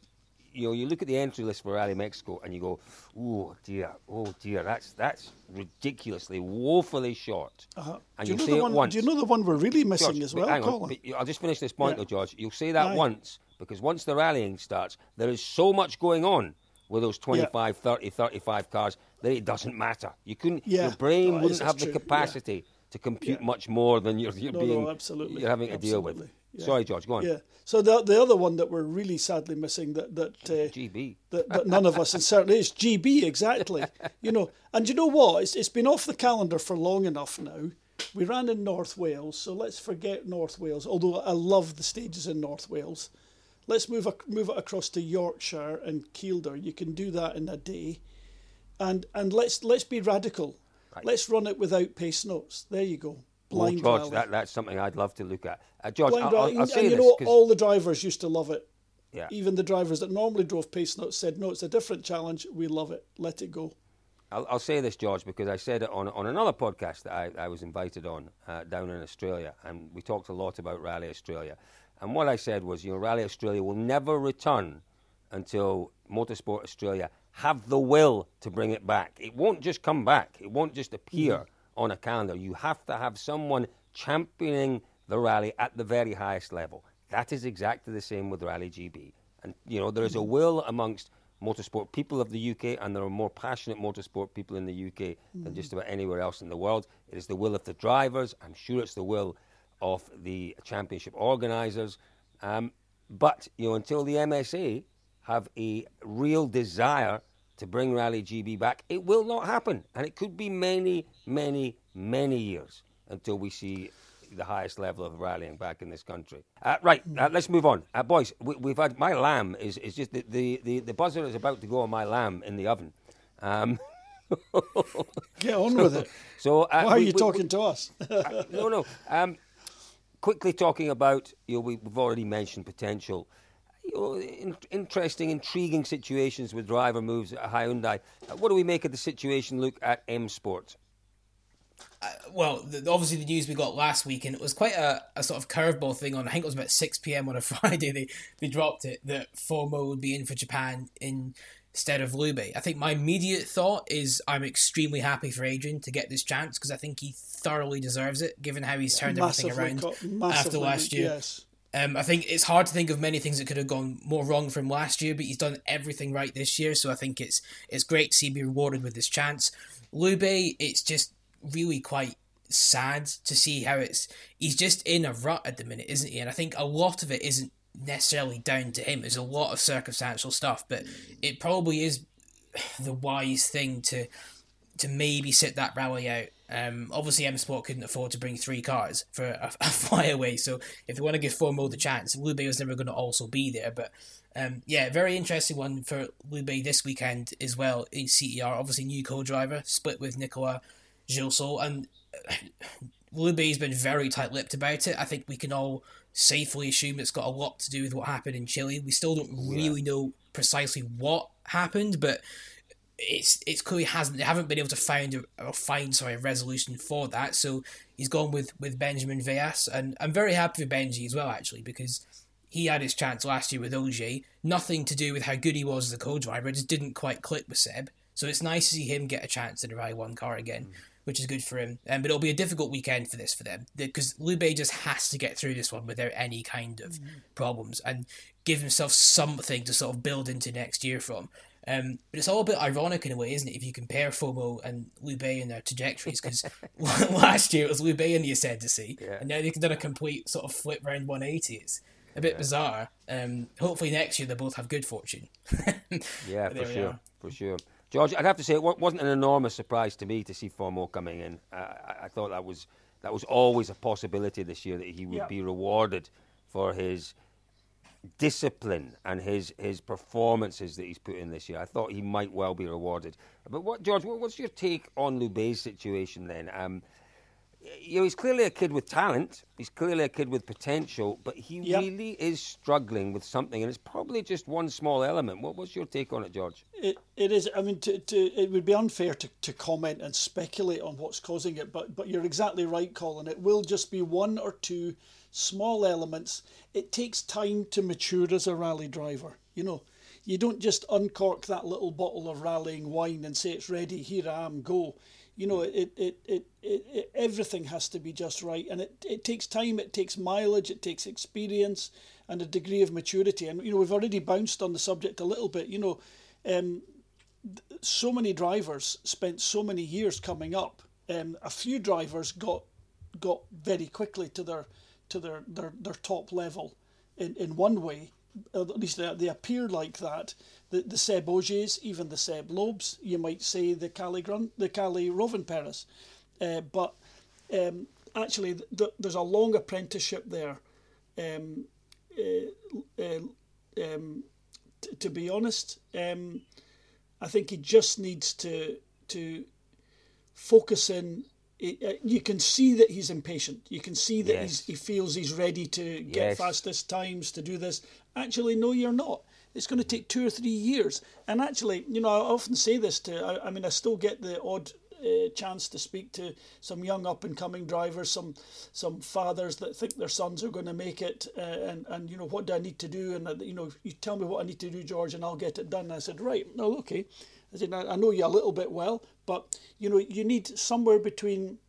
you know, you look at the entry list for Rally Mexico and you go, "Oh dear, oh dear, that's that's ridiculously, woefully short." Uh-huh. And do you'll you know say the one? once. Do you know the one we're really missing George, as well, hang on, Colin? I'll just finish this point, Yeah. though, George. You'll say that Aye. once because once the rallying starts, there is so much going on with those 25, 30, 35 cars that it doesn't matter. You couldn't. Yeah. Your brain No, wouldn't have the true. Yeah. capacity to compute Yeah. much more than you're, you're No, being no, absolutely. you're having to deal with. Absolutely. Sorry, George, go on. Yeah. So the the other one that we're really sadly missing that that uh, GB. that, that none of us and certainly is GB exactly. you know, and you know what? It's it's been off the calendar for long enough now. We ran in North Wales, so let's forget North Wales. Although I love the stages in North Wales, let's move move it across to Yorkshire and Kielder. You can do that in a day, and and let's let's be radical. Let's run it without pace notes. There you go. Oh, George, that, that's something I'd love to look at. Uh, George, Blind. I'll and, say and you know, 'cause- all the drivers used to love it. Yeah. Even the drivers that normally drove pace notes said, "No, it's a different challenge. We love it. Let it go." I'll, I'll say this, George, because I said it on, on another podcast that I, I was invited on uh, down in Australia, and we talked a lot about Rally Australia. And what I said was, you know, Rally Australia will never return until Motorsport Australia have the will to bring it back. It won't just come back. It won't just appear on a calendar. You have to have someone championing the rally at the very highest level. That is exactly the same with Rally GB. And, you know, there is a will amongst motorsport people of the UK, and there are more passionate motorsport people in the UK than just about anywhere else in the world. It is the will of the drivers. I'm sure it's the will of the championship organisers. Um, but, you know, until the MSA have a real desire to bring Rally GB back, it will not happen. And it could be many, many, many years until we see the highest level of rallying back in this country. Uh, right, uh, let's move on. Uh, boys, we, we've had my lamb is, is just the, the, the, the buzzer is about to go on my lamb in the oven. Um, Get on with it. so uh, Why are we- you we- talking to us? uh, no, no. Um, quickly talking about, you know, we, we've already mentioned potential, you know, in, interesting, intriguing situations with driver moves at Hyundai. Uh, what do we make of the situation, Luke, at M Sport? well, the, obviously the news we got last week, and it was quite a, a sort of curveball thing on. I think it was about six p.m. on a Friday. They they dropped it that Fourmaux would be in for Japan instead of Loubet. I think my immediate thought is I'm extremely happy for Adrien to get this chance because I think he thoroughly deserves it, given how he's turned everything around co- after last year. Yes. Um, I think it's hard to think of many things that could have gone more wrong from last year, but he's done everything right this year. So I think it's it's great to see him be rewarded with this chance. Loubet, it's just really quite sad to see how it's he's just in a rut at the minute, isn't he? And I think a lot of it isn't necessarily down to him. There's a lot of circumstantial stuff, but it probably is the wise thing to to maybe sit that rally out. Um, obviously, M Sport couldn't afford to bring three cars for a, a flyaway, so if they want to give Fourmaux the chance, Loubet was never going to also be there. But um, yeah, very interesting one for Loubet this weekend as well in CER. Obviously, new co-driver split with Nicolas Gilsoul, and Loubet's been very tight-lipped about it. I think we can all safely assume it's got a lot to do with what happened in Chile. We still don't really know precisely what happened, but it's it's clearly hasn't they haven't been able to find a, or find sorry a resolution for that. So he's gone with with Benjamin Veillas, and I'm very happy for Benji as well actually because he had his chance last year with OJ. Nothing to do with how good he was as a co-driver. It just didn't quite click with Seb. So it's nice to see him get a chance in a Rally One car again, which is good for him. Um, but it'll be a difficult weekend for this for them because Loubet just has to get through this one without any kind of problems and give himself something to sort of build into next year from. Um, but it's all a bit ironic in a way, isn't it? If you compare Fourmaux and Loubet and their trajectories, because last year it was Loubet in the ascendancy, and now they've done a complete sort of flip round 180. It's a bit bizarre. Um, hopefully next year they both have good fortune. Yeah, for sure, are. for sure. George, I'd have to say it wasn't an enormous surprise to me to see Fourmaux coming in. I, I thought that was that was always a possibility this year that he would Yeah. be rewarded for his discipline and his his performances that he's put in this year. I thought he might well be rewarded. But what, George, what, what's your take on Loubet's situation then? Um, you know, he's clearly a kid with talent. He's clearly a kid with potential, but he Yep. really is struggling with something, and it's probably just one small element. What, what's your take on it, George? It, it is. I mean, to, to it would be unfair to, to comment and speculate on what's causing it. But but you're exactly right, Colin. It will just be one or two small elements. It takes time to mature as a rally driver. You know, you don't just uncork that little bottle of rallying wine and say it's ready. Here I am, go. You know, it it, it, it, it everything has to be just right, and it, it takes time. It takes mileage. It takes experience and a degree of maturity. And you know, we've already bounced on the subject a little bit. You know. Um, so many drivers spent so many years coming up. Um, a few drivers got got very quickly to their to their, their, their top level in, in one way. At least they, they appear like that. The, the Seb Ogiers, even the Seb Loebs, you might say the Kalle, Grun, the Kalle Rovanperäs. Uh, but um, actually, th- there's a long apprenticeship there. Um, uh, uh, um, t- to be honest, um, I think he just needs to to focus in. Uh, you can see that he's impatient. You can see that Yes. he's, he feels he's ready to get Yes. fastest times to do this. Actually, no, you're not. It's going to take two or three years. And actually, you know, I often say this to. I, I mean, I still get the odd uh, chance to speak to some young up and coming drivers, some some fathers that think their sons are going to make it, uh, and and you know what do I need to do, and uh, you know you tell me what I need to do, George, and I'll get it done. And I said, right, no, okay. I said, I know you a little bit well, but you know you need somewhere between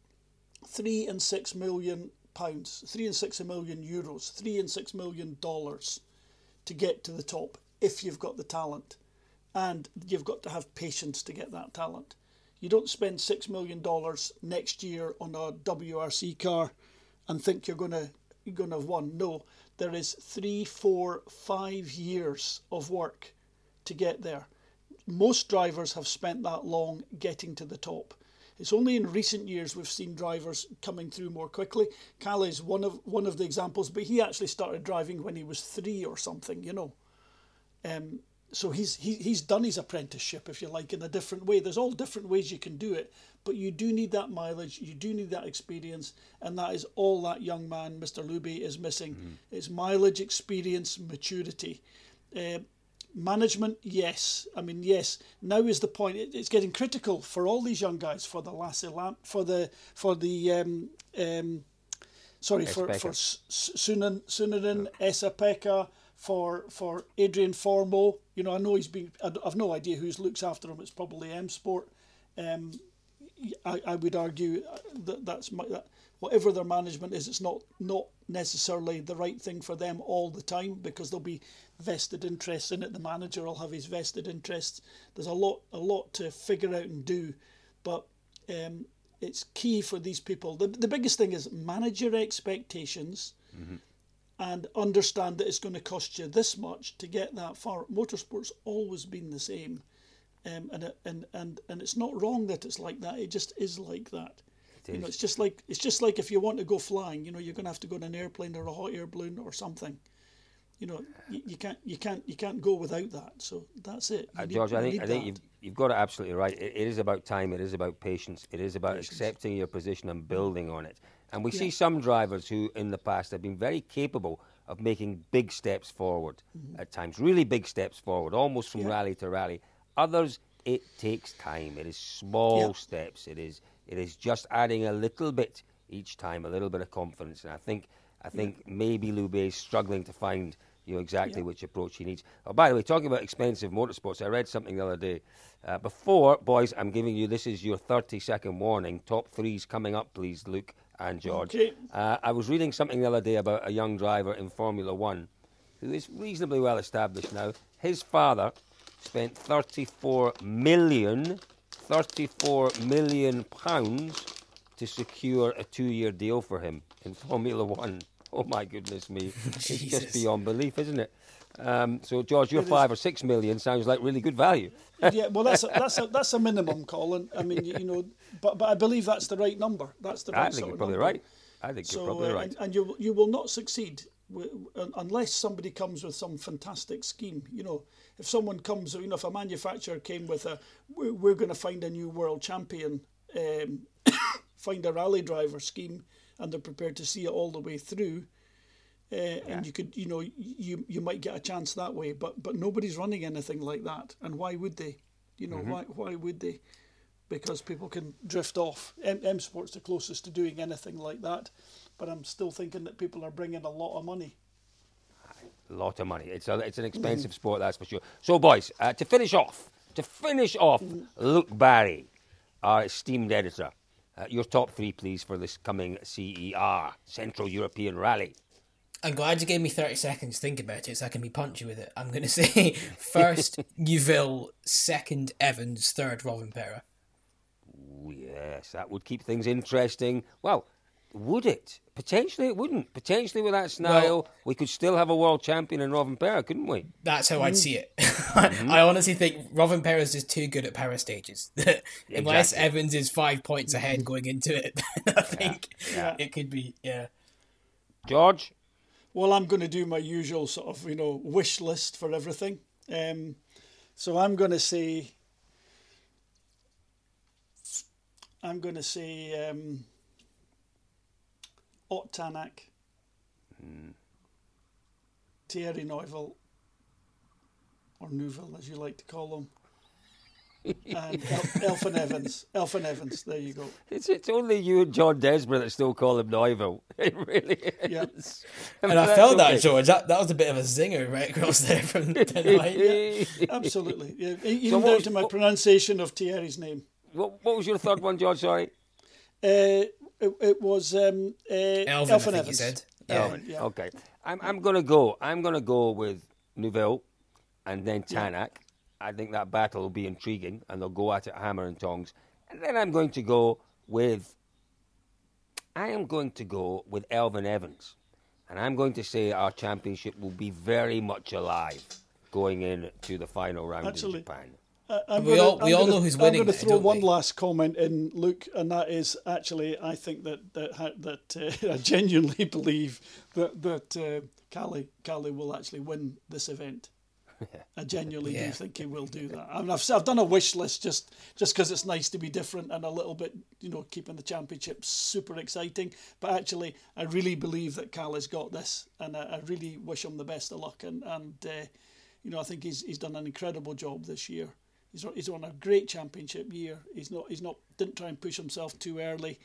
three and six million pounds, three and six million euros, three and six million dollars to get to the top if you've got the talent. And you've got to have patience to get that talent. You don't spend six million dollars next year on a WRC car and think you're gonna you're gonna have won. No, there is three, four, five years of work to get there. Most drivers have spent that long getting to the top. It's only in recent years we've seen drivers coming through more quickly. Kalle is one of one of the examples, but he actually started driving when he was three or something, you know. Um, so he's he, he's done his apprenticeship, if you like, in a different way. There's all different ways you can do it, but you do need that mileage, you do need that experience, and that is all that young man, Mr. Loubet, is missing. It's mileage, experience, maturity. Uh, management, yes. I mean, yes. Now is the point. It, it's getting critical for all these young guys, for the Lasse Lamp, for the for the um, um, sorry for for Sunan Suninen Esa-Pekka, for for Adrien Fourmaux. You know, I know he's been. I've no idea who's looks after him. It's probably M Sport. Um, I, I would argue uh, that that's my, that whatever their management is, it's not not necessarily the right thing for them all the time because they'll be vested interests in it. The manager will have his vested interests. There's a lot a lot to figure out and do, but um, it's key for these people. The the biggest thing is manage your expectations and understand that it's going to cost you this much to get that far. Motorsport's always been the same, um, and and and and it's not wrong that it's like that. It just is like that. you know, it's just like it's just like if you want to go flying, you know, you're going to have to go in an airplane or a hot air balloon or something. You know, you, you can't you can't you can't go without that. So that's it. Uh, need- George, I think I think that. you've you've got it absolutely right. It, it is about time. It is about patience. It is about accepting your position and building on it. And we see some drivers who, in the past, have been very capable of making big steps forward Mm-hmm. at times, really big steps forward, almost from rally to rally. Others, it takes time. It is small Yeah. steps. It is it is just adding a little bit each time, a little bit of confidence. And I think I think maybe Loubet is struggling to find you know exactly Yeah. which approach he needs. Oh, by the way, talking about expensive motorsports, I read something the other day. Uh, before, boys, I'm giving you this is your 30 second warning. Top threes coming up, please, Luke and George. Okay. Uh, I was reading something the other day about a young driver in Formula One who is reasonably well established now. His father spent 34 million, 34 million pounds to secure a two-year deal for him in Formula One. Oh my goodness me! it's just beyond belief, isn't it? Um, so, George, your five or six million sounds like really good value. yeah, well, that's a, that's a that's a minimum, Colin. I mean, you, you know, but but I believe that's the right number. That's the right I think you're probably number. right. I think you're So, probably uh, right. and, and you will- you will not succeed un- unless somebody comes with some fantastic scheme. You know, if someone comes, you know, if a manufacturer came with a, we're, we're going to find a new world champion, um, find a rally driver scheme, and they're prepared to see it all the way through. Uh, And you could, you know, you you might get a chance that way, but but nobody's running anything like that. And why would they? You Mm-hmm. know, why why would they? because people can drift off. M, M Sport's the closest to doing anything like that, but I'm still thinking that people are bringing a lot of money. A lot of money. It's a, it's an expensive Mm. sport, that's for sure. So, boys, uh, to finish off, to finish off, Mm. Luke Barry, our esteemed editor. Uh, your top three, please, for this coming CER, Central European Rally. I'm glad you gave me 30 seconds to think about it so I can be punchy with it. I'm going to say first Neuville, second Evans, third Rovanperä. Yes, that would keep things interesting. Well, would it? Potentially it wouldn't. Potentially with that scenario, Well- we could still have a world champion in Rovanperä, couldn't we? That's how I'd see it. Mm-hmm. I honestly think Rovanperä is just too good at power stages. Unless Exactly. Evans is five points ahead going into it, I think Yeah. it could be. Yeah. George? Well, I'm going to do my usual sort of, you know, wish list for everything. Um, so I'm going to say, I'm going to say um, Ott Tanak, Thierry Neuville, or Neuville as you like to call him, and El- Elfyn Evans. Elfyn Evans, there you go. It's, it's only you and John Desborough that still call him Neuville. It really is. Yeah. And I That's felt that. George. That, that was a bit of a zinger right across there from tonight. Absolutely. Yeah, e- So down was- to my what- pronunciation of Thierry's name. What, what was your third one, George? Sorry. Uh, it, it was um, uh, Elvin, Elfin I think you Evans. said. Elvin. yeah. Okay. I'm, I'm going to go. I'm going to go with Neuville and then Tanak. I think that battle will be intriguing and they'll go at it hammer and tongs. And then I'm going to go with. I am going to go with Elvin Evans. And I'm going to say our championship will be very much alive going into the final round Actually, in Japan. I- I'm We gonna- all- we I'm all gonna- know who's winning. I'm going to throw one we? last comment in, Luke, and that is actually I think that that that uh, I genuinely believe that that uh, Kalle Kalle will actually win this event. I genuinely Yeah. do think he will do that. I mean, I've, s- I've done a wish list just just because it's nice to be different and a little bit, you know, keeping the championship super exciting. But actually, I really believe that Kalle's got this, and I, I really wish him the best of luck. And and uh, you know, I think he's he's done an incredible job this year. He's on, he's on a great championship year. He's not he's not didn't try and push himself too early,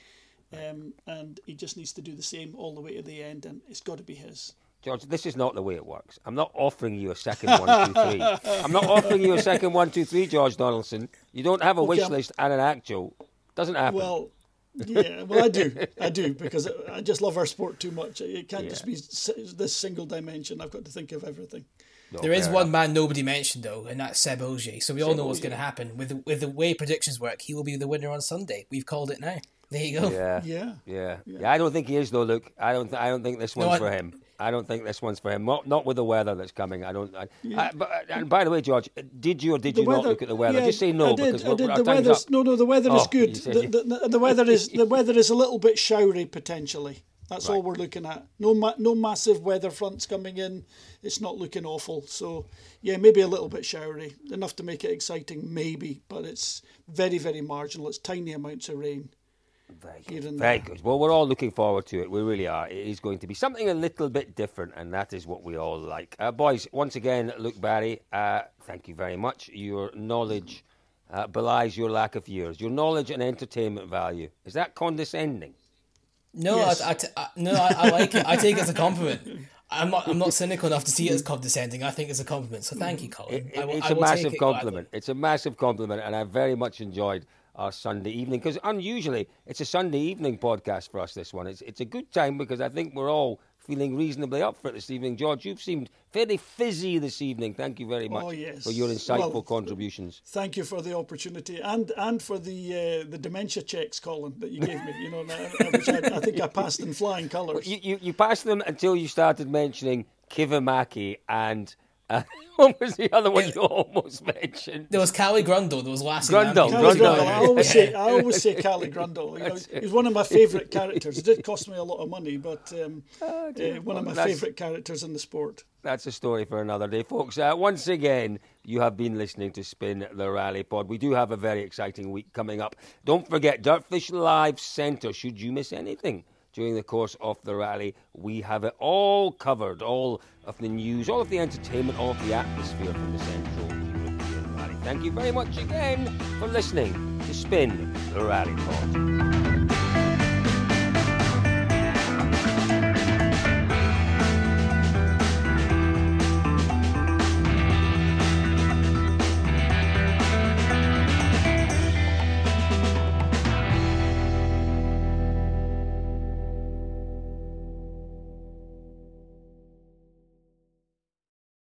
um, and he just needs to do the same all the way to the end, and it's got to be his. George, this is not the way it works. I'm not offering you a second one, two, three. I'm not offering you a second one, two, three, George Donaldson. You don't have a wish I'm- list and an actual. Doesn't happen. Well, yeah, well, I do, I do, because I- I just love our sport too much. It can't just be this single dimension. I've got to think of everything. No, There is one enough. man nobody mentioned though, and that's Seb Ogier. So we all know what's going to happen with the, with the way predictions work. He will be the winner on Sunday. We've called it now. There you go. Yeah. Yeah. Yeah. yeah. I don't think he is though, Luke. I don't. Th- I don't think this one's I- for him. I don't think this one's for him. Not, not with the weather that's coming. I don't. I, I, but, and by the way, George, did you or did you not look at the weather? yeah, Just say no I did, because I we're, did. our The time's weather's up. no, no. The weather is Oh, good. said The, the, the weather is the weather is a little bit showery potentially. That's all we're looking at. No, ma- no massive weather fronts coming in. It's not looking awful. So yeah, maybe a little bit showery, enough to make it exciting, maybe, but it's very, very marginal. It's tiny amounts of rain. Very good. Very good. Well, we're all looking forward to it. We really are. It is going to be something a little bit different, and that is what we all like. Uh, boys, once again, Luke Barry, uh, thank you very much. Your knowledge uh, belies your lack of years. Your knowledge and entertainment value. Is that condescending? No, Yes. I, I t- I- no, I, I like it. I take it as a compliment. I'm not. I'm not cynical enough to see it as condescending. I think it's a compliment. So thank you, Colin. It- I will- it's a massive it compliment. It's a massive compliment, and I very much enjoyed our Sunday evening because unusually it's a Sunday evening podcast for us. This one, it's it's a good time because I think we're all feeling reasonably up for it this evening. George, you've seemed very fizzy this evening. Thank you very much Oh, yes. for your insightful Well, contributions. Thank you for the opportunity and and for the uh, the dementia checks, Colin, that you gave me. You know, which I, I think I passed in flying colours. You, you you passed them until you started mentioning Kivamaki and uh, what was the other one you almost mentioned? There was Callie Grundle. There was last Grundle, Lamke. Grundle. Grundle. I always say I always say Cali Grundle. You know, he's one of my favourite characters. It did cost me a lot of money, but um, uh, one of my favourite characters in the sport. That's a story for another day, folks. Uh, once again, you have been listening to Spin the Rally Pod. We do have a very exciting week coming up. Don't forget, Dirtfish Live Centre. Should you miss anything during the course of the rally, we have it all covered. All of the news, all of the entertainment, all of the atmosphere from the Central European Rally. Thank you very much again for listening to Spin the Rally Pod.